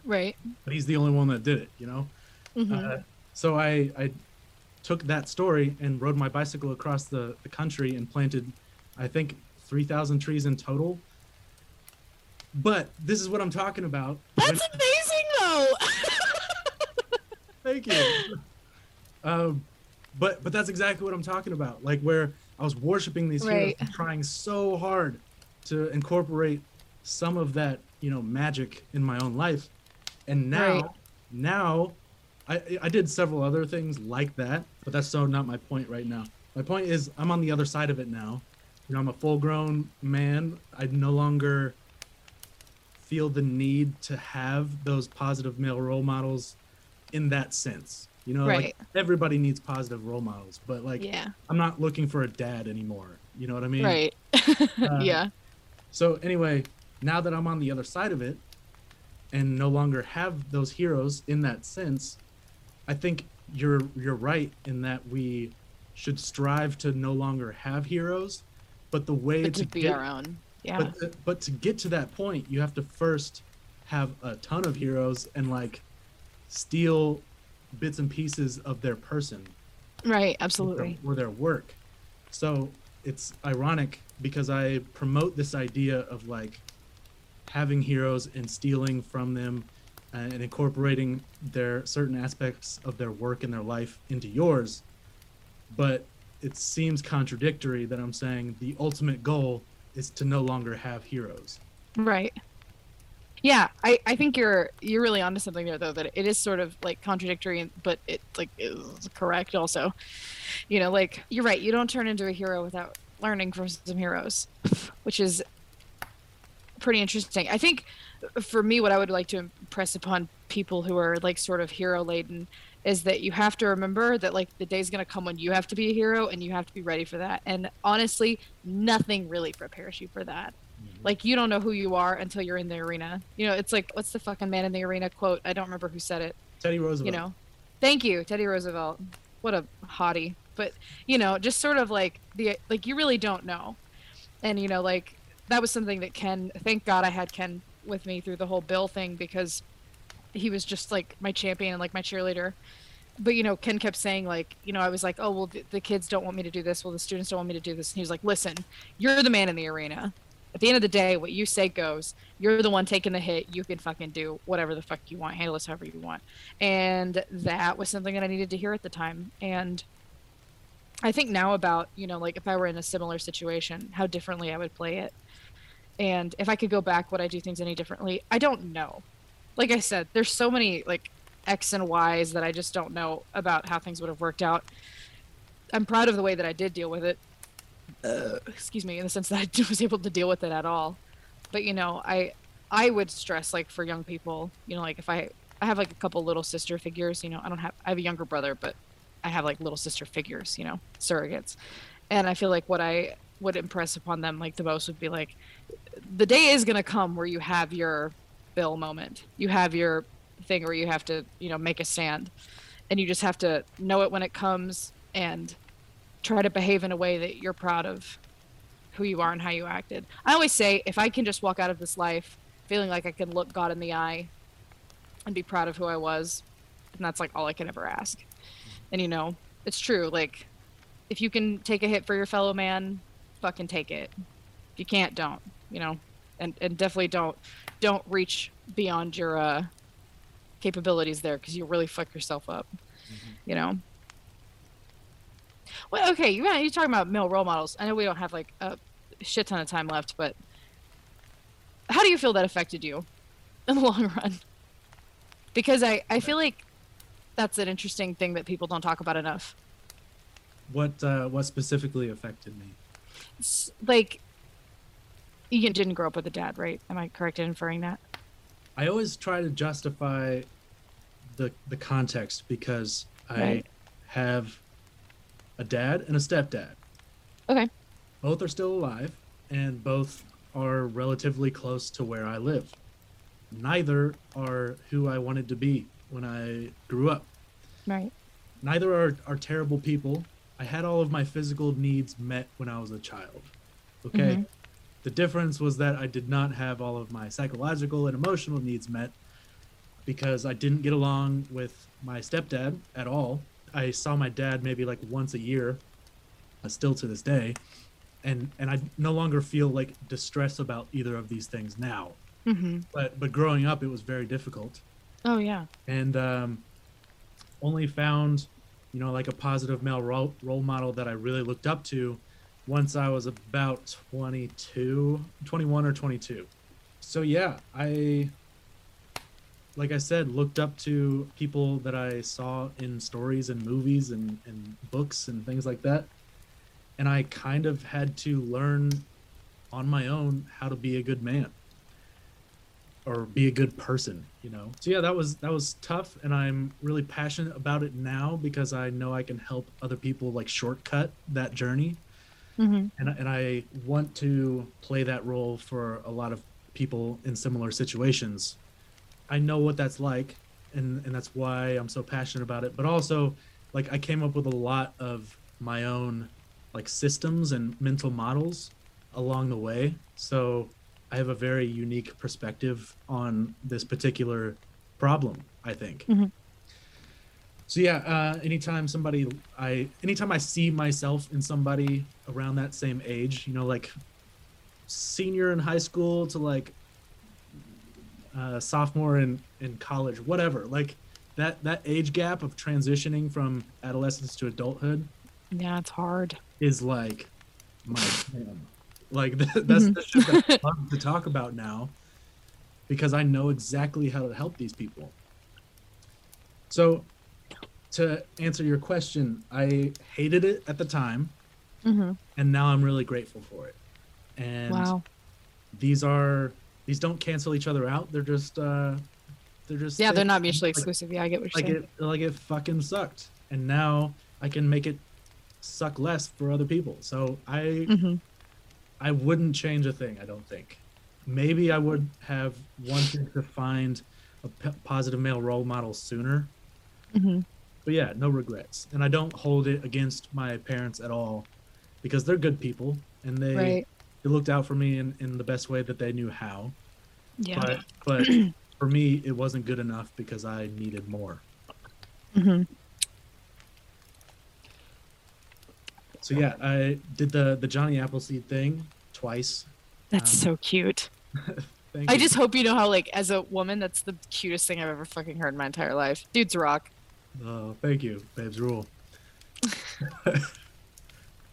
right but he's the only one that did it, you know? Mhm. Uh, so I I took that story and rode my bicycle across the, the country and planted, I think, 3,000 trees in total. But this is what I'm talking about. That's When- amazing, though. Thank you. Um, but but that's exactly what I'm talking about. Like where I was worshiping these heroes, trying so hard to incorporate some of that you know magic in my own life, and now Right. now I I did several other things like that, but that's so not my point right now. My point is I'm on the other side of it now. You know, I'm a full grown man. I no longer feel the need to have those positive male role models in that sense. You know, Right. like everybody needs positive role models, but like yeah. I'm not looking for a dad anymore. You know what I mean? Right. Uh, yeah. So anyway, now that I'm on the other side of it and no longer have those heroes in that sense, I think you're you're right in that we should strive to no longer have heroes, but the way But to, to be get, our own. Yeah. but to, but to get to that point, you have to first have a ton of heroes and like steal bits and pieces of their person right. or their- Absolutely. or their work. So it's ironic because I promote this idea of like having heroes and stealing from them and incorporating their certain aspects of their work and their life into yours. But it seems contradictory that I'm saying the ultimate goal is to no longer have heroes. Right. Yeah, I, I think you're you're really onto something there though that it is sort of like contradictory but it like is correct also. You know, like you're right, you don't turn into a hero without learning from some heroes, which is pretty interesting. I think for me what I would like to impress upon people who are like sort of hero laden is that you have to remember that like the day's going to come when you have to be a hero and you have to be ready for that. And honestly, nothing really prepares you for that Mm-hmm. like you don't know who you are until you're in the arena. You know it's like what's the fucking man in the arena quote? I don't remember who said it. Teddy Roosevelt. you know? Thank you teddy roosevelt. What a hottie. But you know just sort of like the like you really don't know. And you know like that was something that ken thank god i had ken with me through the whole bill thing because he was just like my champion and like my cheerleader. But you know ken kept saying like you know i was like oh well the, the kids don't want me to do this. Well the students don't want me to do this. And he was like listen you're the man in the arena at the end of the day what you say goes. You're the one taking the hit. You can fucking do whatever the fuck you want. Handle this however you want. And that was something that i needed to hear at the time. And i think now about you know like if i were in a similar situation how differently i would play it. And if i could go back would i do things any differently? I don't know. Like i said there's so many like x and y's that i just don't know about how things would have worked out. I'm proud of the way that i did deal with it uh, excuse me in the sense that i was able to deal with it at all. But you know i i would stress like for young people you know like if i i have like a couple little sister figures you know i don't have i have a younger brother but i have like little sister figures you know surrogates. And i feel like what i would impress upon them like the most would be like the day is going to come where you have your bill moment. You have your thing where you have to you know make a stand. And you just have to know it when it comes and try to behave in a way that you're proud of who you are and how you acted. I always say if I can just walk out of this life feeling like I can look God in the eye and be proud of who I was, then that's like all I can ever ask. And you know, it's true. Like if you can take a hit for your fellow man, fucking take it. If you can't, don't. You know, and and definitely don't don't reach beyond your uh, capabilities there because you really fuck yourself up. You know. Well, okay, you you're talking about male role models. I know we don't have like a shit ton of time left, but how do you feel that affected you in the long run? Because I I feel like that's an interesting thing that people don't talk about enough. What uh, what specifically affected me? It's like you didn't grow up with a dad, right? Am I correct in inferring that? I always try to justify the the context because I have a dad and a stepdad. Okay. Both are still alive and both are relatively close to where I live. Neither are who I wanted to be when I grew up. Right. Neither are, are terrible people. I had all of my physical needs met when I was a child. Okay. Mhm. The difference was that I did not have all of my psychological and emotional needs met because I didn't get along with my stepdad at all. I saw my dad maybe like once a year, still to this day, and and I no longer feel like distress about either of these things now. Mm-hmm. But but growing up, it was very difficult, Oh yeah. and um, only found, you know, like a positive male role role model that I really looked up to, once I was about 22, 21 or 22. So yeah, I like I said, looked up to people that I saw in stories and movies and, and books and things like that. And I kind of had to learn on my own how to be a good man or be a good person, you know. So yeah, that was that was tough and I'm really passionate about it now because I know I can help other people like shortcut that journey Mm-hmm. and, and I want to play that role for a lot of people in similar situations. I know what that's like, and and that's why I'm so passionate about it. But also, like I came up with a lot of my own like systems and mental models along the way. So I have a very unique perspective on this particular problem. I think. Mhm. So yeah, uh, anytime somebody I anytime I see myself in somebody around that same age, you know, like senior in high school to like uh, sophomore in in college, whatever, like that that age gap of transitioning from adolescence to adulthood Yeah, it's hard. is like my jam. Like that, that's the shit that I love to talk about now because I know exactly how to help these people. So, to answer your question, I hated it at the time, Mm-hmm. and now I'm really grateful for it. And Wow. these are these don't cancel each other out. They're just uh, they're just Yeah, they're not like- mutually exclusive. Yeah, I get what you're like saying. it like it fucking sucked and now i can make it suck less for other people so i Mm-hmm. i wouldn't change a thing i don't think maybe i would have wanted to find a p- positive male role model sooner Mm-hmm. but yeah no regrets and i don't hold it against my parents at all because they're good people and they Right. They looked out for me in, in the best way that they knew how Yeah. but but for me it wasn't good enough because i needed more mm-hmm. So yeah, I did the the Johnny Appleseed thing twice. That's Um, so cute. Thank I you. just hope you know how, like, as a woman, that's the cutest thing I've ever fucking heard in my entire life. Dudes rock. Oh, thank you, babes rule. but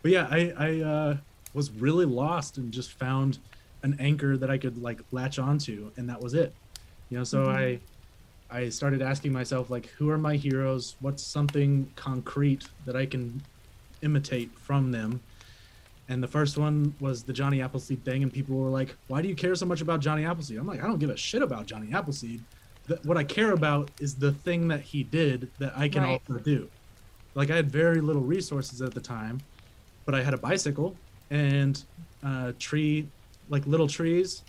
yeah, I I uh, was really lost and just found an anchor that I could like latch onto, and that was it. You know, so Mhm. I I started asking myself like, who are my heroes? What's something concrete that I can imitate from them? And the first one was the Johnny Appleseed thing, and people were like, "Why do you care so much about Johnny Appleseed?" I'm like, "I don't give a shit about Johnny Appleseed. The, what I care about is the thing that he did that I can Right. also do." Like I had very little resources at the time, but I had a bicycle and uh, tree, like little trees.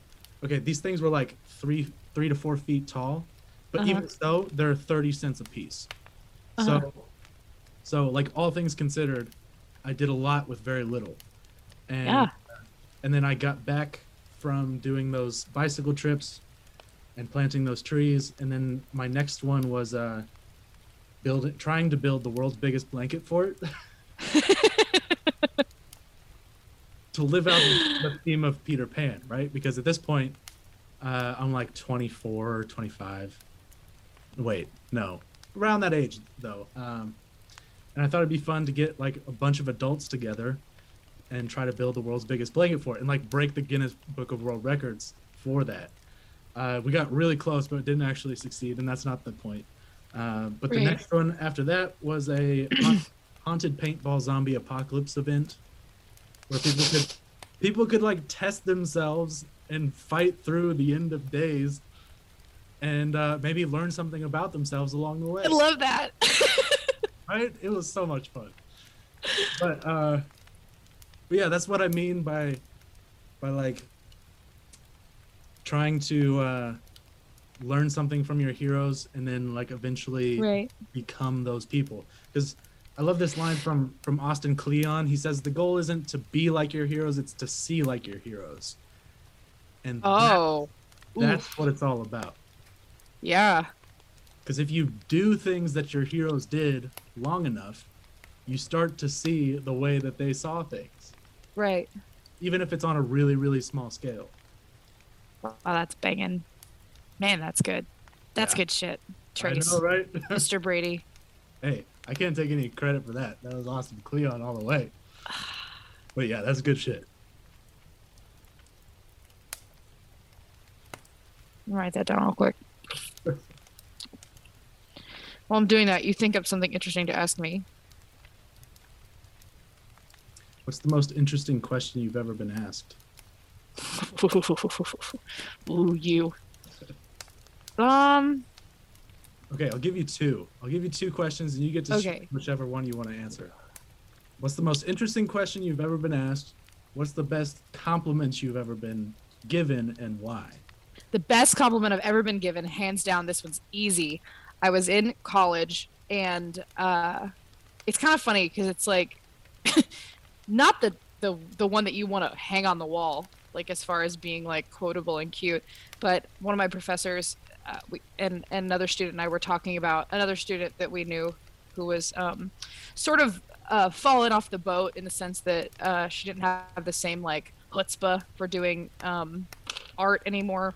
Okay, these things were like three three to four feet tall, but Uh-huh. even so, they're thirty cents a piece. Uh-huh. So, so like all things considered, I did a lot with very little. And Yeah. and then I got back from doing those bicycle trips and planting those trees, and then my next one was uh, building, trying to build the world's biggest blanket fort. to live out the theme of Peter Pan, right? Because at this point, uh, I'm like 24 or 25. Wait, no, around that age though. Um, and I thought it'd be fun to get like a bunch of adults together and try to build the world's biggest blanket fort and like break the Guinness Book of World Records for that. Uh, we got really close, but didn't actually succeed, and that's not the point. Uh, but the Right. next one after that was a haunted paintball zombie apocalypse event where people could people could like test themselves and fight through the end of days and uh, maybe learn something about themselves along the way I love that. right it was so much fun but uh but yeah that's what i mean by by like trying to uh learn something from your heroes and then like eventually right. become those people because i love this line from from austin kleon he says the goal isn't to be like your heroes it's to see like your heroes and that- Oh. that's what it's all about Yeah. Because if you do things that your heroes did long enough, you start to see the way that they saw things, Right. even if it's on a really, really small scale. Oh, that's banging. Man, that's good. That's Yeah. good shit. Trace. I know, right? Mr. Brady. hey, I can't take any credit for that. That was awesome. Kleon all the way. But yeah, that's good shit. Write that down real quick. While I'm doing that, you think of something interesting to ask me. What's the most interesting question you've ever been asked? Ooh, you. Um, Okay, I'll give you two. I'll give you two questions and you get to Okay. whichever one you want to answer. What's the most interesting question you've ever been asked? What's the best compliment you've ever been given and why? the best compliment I've ever been given, hands down. This one's easy. I was in college, and uh, it's kind of funny because it's like not the the the one that you want to hang on the wall, like as far as being like quotable and cute, but one of my professors, uh, we, and, and another student and I were talking about another student that we knew who was um, sort of uh, fallen off the boat in the sense that uh, she didn't have the same like chutzpah for doing um, art anymore.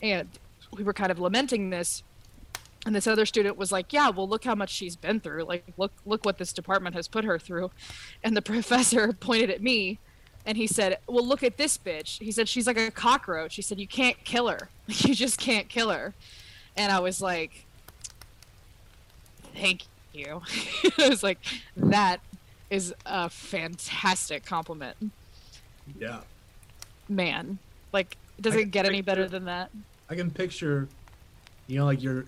And we were kind of lamenting this. And this other student was like yeah well look how much she's been through. Like look look what this department has put her through. And the professor pointed at me and he said well look at this bitch. He said she's like a cockroach. He said you can't kill her. You just can't kill her. And i was like thank you. I was like that is a fantastic compliment. Yeah. man. Like does it get any better than that? I can picture, you know, like you're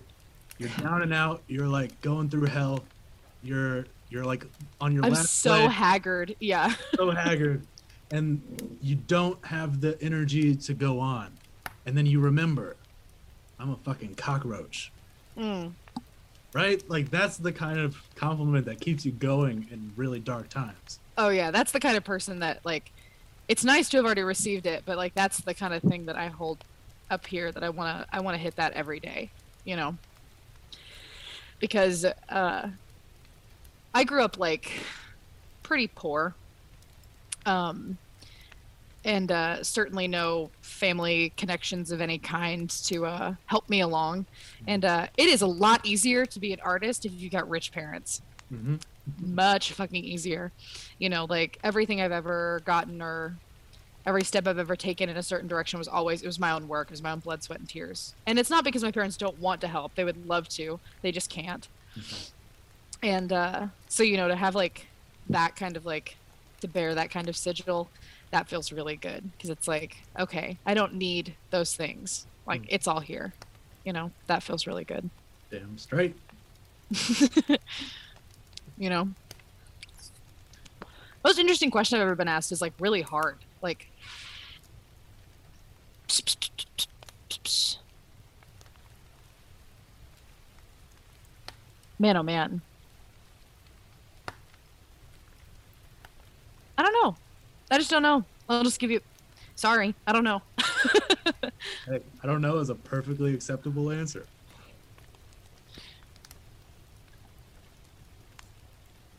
you're down and out, you're like going through hell, you're you're like on your I'm last so leg, haggard. Yeah. so haggard, and you don't have the energy to go on, and then you remember, I'm a fucking cockroach, Mm. right? Like that's the kind of compliment that keeps you going in really dark times. Oh yeah, that's the kind of person that like it's nice to have already received it, but like that's the kind of thing that I hold up here that I want to I want to hit that every day, you know. Because uh I grew up like pretty poor. Um and uh, certainly no family connections of any kind to uh, help me along. And uh, it is a lot easier to be an artist if you got rich parents. Mm-hmm. much fucking easier. You know, like everything I've ever gotten or every step I've ever taken in a certain direction was always it was my own work, it was my own blood, sweat, and tears. And it's not because my parents don't want to help; they would love to, they just can't. And uh, so, you know, to have like that kind of like to bear that kind of sigil, that feels really good because it's like, okay, I don't need those things. Like Mm. it's all here. You know, that feels really good. Damn straight. you know most interesting question i've ever been asked is like really hard like man oh man i don't know i just don't know i'll just give you sorry i don't know Hey, I don't know is a perfectly acceptable answer.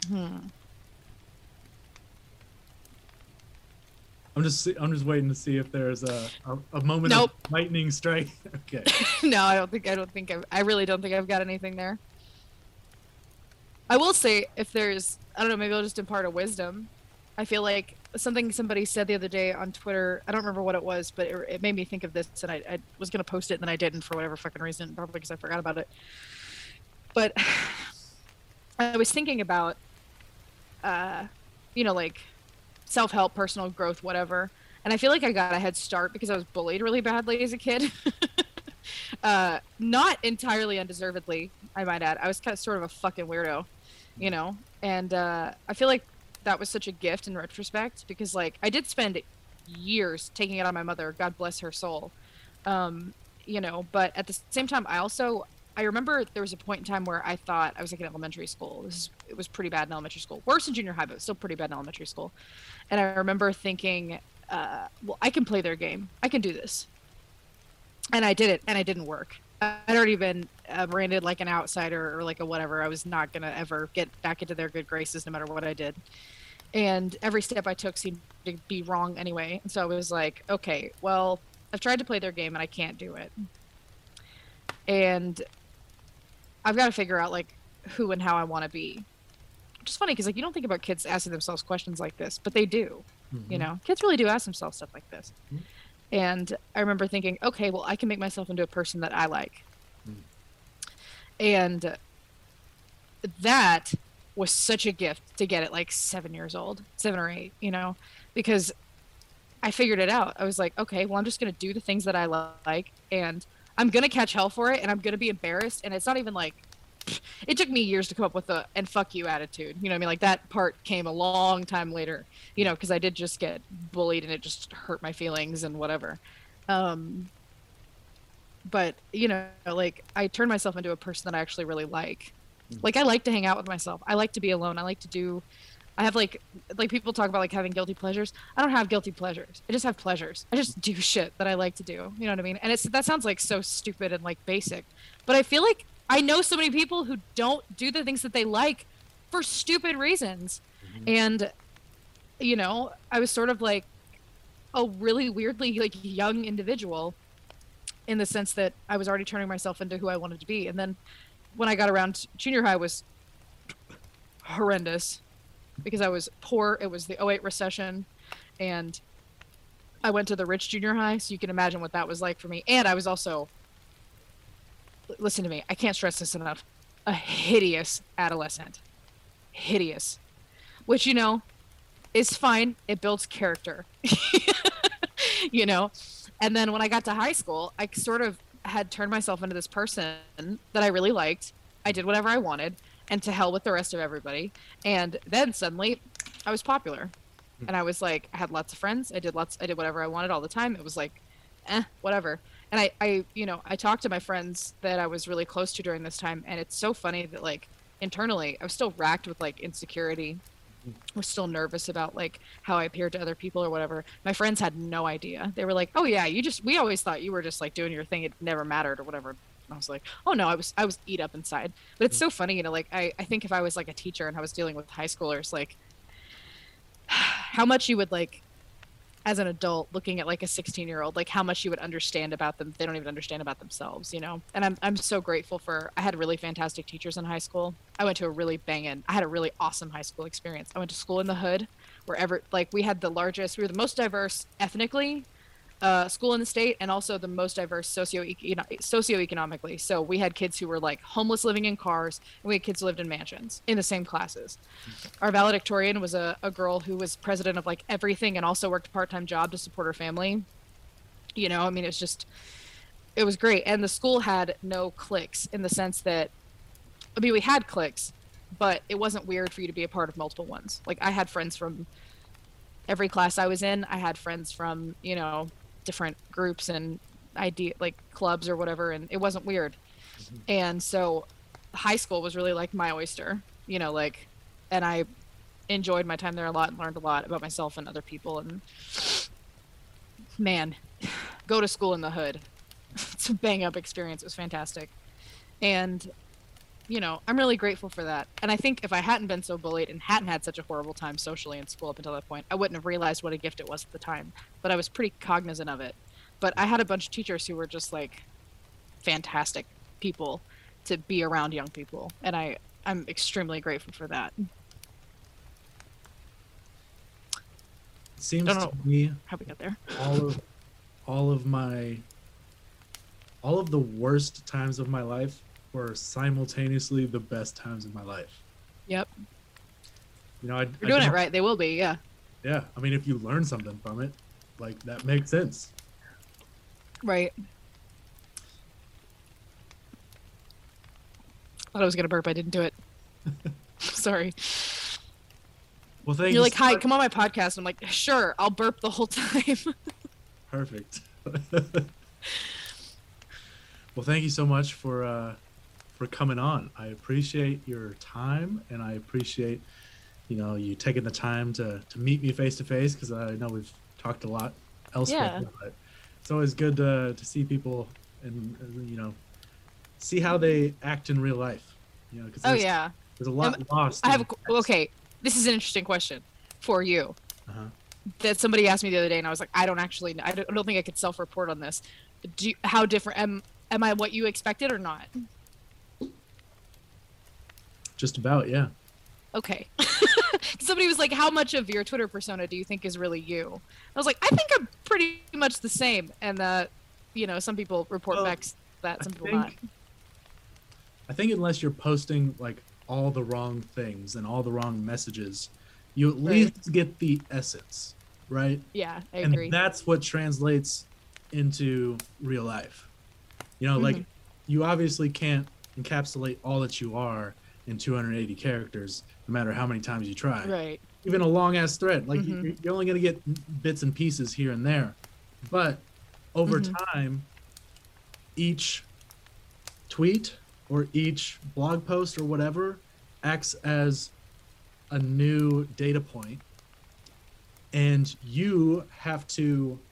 hmm. I'm just I'm just waiting to see if there's a a, a moment Nope. of lightning strike. okay. no, I don't think I don't think I've, I really don't think I've got anything there. I will say if there's I don't know maybe I'll just impart a wisdom. I feel like something somebody said the other day on Twitter. I don't remember what it was, but it, it made me think of this, and I, I was gonna post it, and then I didn't for whatever fucking reason, probably because I forgot about it. But I was thinking about, uh, you know, like self-help, personal growth, whatever. And I feel like I got a head start because I was bullied really badly as a kid. uh, not entirely undeservedly, I might add. I was kind of sort of a fucking weirdo, you know. And uh, I feel like that was such a gift in retrospect because, like, I did spend years taking it on my mother. God bless her soul. Um, you know, but at the same time, I also I remember there was a point in time where I thought I was like in elementary school. This is, it was pretty bad in elementary school. Worse in junior high, but still pretty bad in elementary school. And I remember thinking, uh, well, I can play their game. I can do this. And I did it, and it didn't work. I'd already been uh, branded like an outsider or like a whatever. I was not gonna ever get back into their good graces no matter what I did. And every step I took seemed to be wrong anyway. And so I was like, okay, well, I've tried to play their game and I can't do it. And I've got to figure out like who and how I want to be. Which is funny because like you don't think about kids asking themselves questions like this, but they do. You Mhm. know, kids really do ask themselves stuff like this. Mhm. And I remember thinking, okay, well, I can make myself into a person that I like. And that was such a gift to get at like seven years old, seven or eight, you know, because I figured it out. I was like, okay, well, I'm just going to do the things that I like and I'm going to catch hell for it and I'm going to be embarrassed. And it's not even like, it took me years to come up with the and fuck you attitude. You know I mean? Like that part came a long time later, you know, because I did just get bullied and it just hurt my feelings and whatever. Um, but, you know, like I turned myself into a person that I actually really like. Mm. Like I like to hang out with myself. I like to be alone. I like to do I have like like people talk about like having guilty pleasures. I don't have guilty pleasures. I just have pleasures. I just do shit that I like to do. You know what I mean? And it's that sounds like so stupid and like basic. But I feel like I know so many people who don't do the things that they like for stupid reasons. Mm-hmm. And you know, I was sort of like a really weirdly like young individual in the sense that I was already turning myself into who I wanted to be. And then when I got around junior high was horrendous because I was poor. It was the 08 recession and I went to the rich junior high, so you can imagine what that was like for me. And I was also listen to me, I can't stress this enough. A hideous adolescent. Hideous. Which, you know, is fine. It builds character. you know? And then when I got to high school, I sort of had turned myself into this person that I really liked. I did whatever I wanted, and to hell with the rest of everybody. And then suddenly, I was popular, and I was like, I had lots of friends. I did lots. I did whatever I wanted all the time. It was like, eh, whatever. And I, I, you know, I talked to my friends that I was really close to during this time, and it's so funny that like internally, I was still racked with like insecurity was still nervous about like how I appeared to other people or whatever. My friends had no idea. They were like, "Oh yeah, you just we always thought you were just like doing your thing. It never mattered or whatever." And I was like, "Oh no, I was I was eat up inside." But it's so mm-hmm. funny, you know, like I I think if I was like a teacher and I was dealing with high schoolers like how much you would like as an adult looking at like a 16 year old like how much you would understand about them they don't even understand about themselves you know? And I'm, I'm so grateful for i had really fantastic teachers in high school. I went to a really banging i had a really awesome high school experience. I went to school in the hood wherever like we had the largest we were the most diverse ethnically uh, school in the state and also the most diverse socio socioeconomically. So we had kids who were like homeless living in cars and we had kids who lived in mansions in the same classes. Our valedictorian was a, a girl who was president of like everything and also worked a part-time job to support her family. You know i mean it's just it was great. And the school had no cliques in the sense that i mean we had cliques but it wasn't weird for you to be a part of multiple ones. Like i had friends from every class i was in. I had friends from you know different groups and idea like clubs or whatever and it wasn't weird. Mm-hmm. And so high school was really like my oyster you know like and i enjoyed my time there a lot and learned a lot about myself and other people and man go to school in the hood. It's a bang up experience it was fantastic. And you know i'm really grateful for that. And i think if i hadn't been so bullied and hadn't had such a horrible time socially in school up until that point i wouldn't have realized what a gift it was at the time. But i was pretty cognizant of it. But i had a bunch of teachers who were just like fantastic people to be around young people. And i i'm extremely grateful for that. Seems to me how we got there. all of all of my all of the worst times of my life were simultaneously the best times of my life. yep. You know, I, you're I doing it right. They will be yeah. Yeah, I mean, if you learn something from it, like that makes sense. right. Thought i was gonna burp. I didn't do it. Sorry. Well, thank you're you. like hi come on my podcast. I'm like sure i'll burp the whole time. Perfect. well, thank you so much for uh, for coming on. I appreciate your time, and I appreciate you know you taking the time to to meet me face to face because I know we've talked a lot elsewhere. Yeah. But it's always good to to see people and you know see how they act in real life. You know, because Oh yeah. there's a lot lost. I have a, okay. This is an interesting question for you. Uh-huh. That somebody asked me the other day, and I was like, I don't actually, I don't, I don't think I could self-report on this. Do you, how different am am I what you expected or not? Just about, yeah. Okay. somebody was like, how much of your Twitter persona do you think is really you? I was like, I think I'm pretty much the same, and that, you know, some people report Well, back s- that, I some people not. I think unless you're posting like all the wrong things and all the wrong messages, you at Right. least get the essence, right? Yeah, I and agree. that's what translates into real life. You know, like Mhm. you obviously can't encapsulate all that you are in 280 characters, no matter how many times you try. right. Even a long ass thread, like Mhm. you're, you're only gonna get bits and pieces here and there, but over Mhm. time, each tweet or each blog post or whatever acts as a new data point and you have to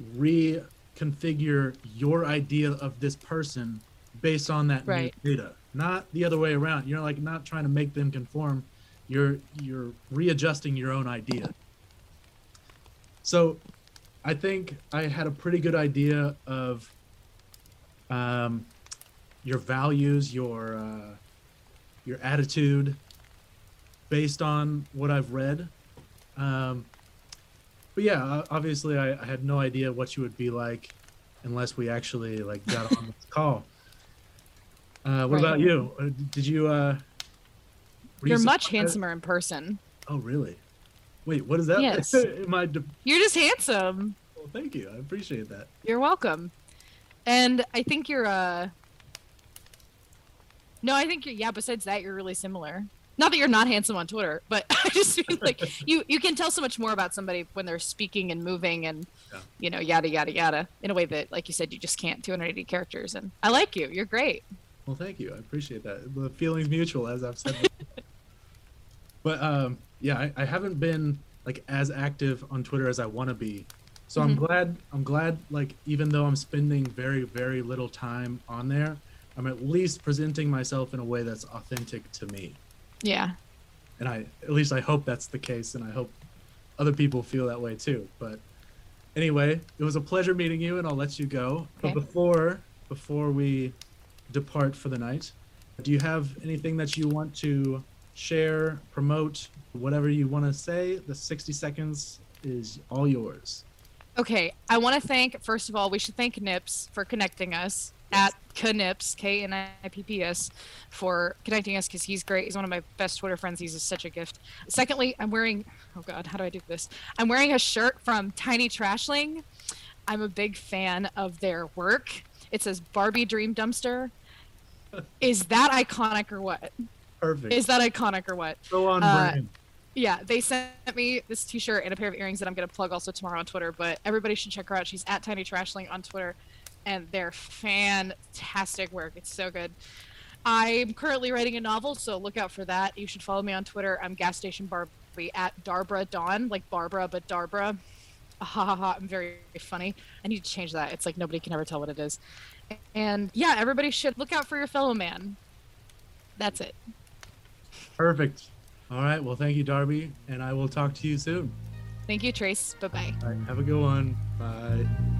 reconfigure your idea of this person based on that Right. new data not the other way around. You're like not trying to make them conform. You're you're readjusting your own idea. So i think i had a pretty good idea of um, your values your uh, your attitude based on what i've read. Um, but yeah obviously I, I had no idea what you would be like unless we actually like got on this call uh, what Right. about you Uh, did you uh you You're much handsomer in person. oh really wait what is that Yes. am i de- You're just handsome. well, thank you i appreciate that You're welcome. And I think you're uh No, I think you're yeah, besides that you're really similar. Not that you're not handsome on Twitter, but I just mean like you you can tell so much more about somebody when they're speaking and moving and Yeah. you know, yada yada yada in a way that like you said you just can't 280 characters and I like you. You're great. Well, thank you. I appreciate that. The feeling's mutual, as I've said. but um, yeah, I, I haven't been like as active on Twitter as I want to be. So I'm Mhm. glad. I'm glad. Like even though I'm spending very very little time on there, I'm at least presenting myself in a way that's authentic to me. Yeah. And I at least I hope that's the case, and I hope other people feel that way too. But anyway, it was a pleasure meeting you, and I'll let you go. But before before we depart for the night, do you have anything that you want to share, promote, whatever you want to say? The 60 seconds is all yours. Okay, I want to thank first of all, we should thank Knipps for connecting us Yes. at Knipps, K N I P P S, for connecting us because he's great. He's one of my best Twitter friends. He's such a gift. Secondly, I'm wearing oh god, how do I do this? I'm wearing a shirt from Tiny Trashling. I'm a big fan of their work. It says Barbie Dream Dumpster. Is that iconic or what? Perfect. Is that iconic or what? so on uh, brand. Yeah, they sent me this T-shirt and a pair of earrings that I'm gonna plug also tomorrow on Twitter. But everybody should check her out. She's at Tiny Trashling on Twitter, and they're fantastic work. It's so good. I'm currently writing a novel, so look out for that. You should follow me on Twitter. I'm Gas Station Barbie at Darbra Dawn, like Barbara but Darbra. Ha ha ha! I'm very funny. I need to change that. It's like nobody can ever tell what it is. And yeah, everybody should look out for your fellow man. That's it. Perfect. All right. Well, thank you, Darby, and I will talk to you soon. Thank you, Trace. Bye bye. All right. Have a good one. Bye.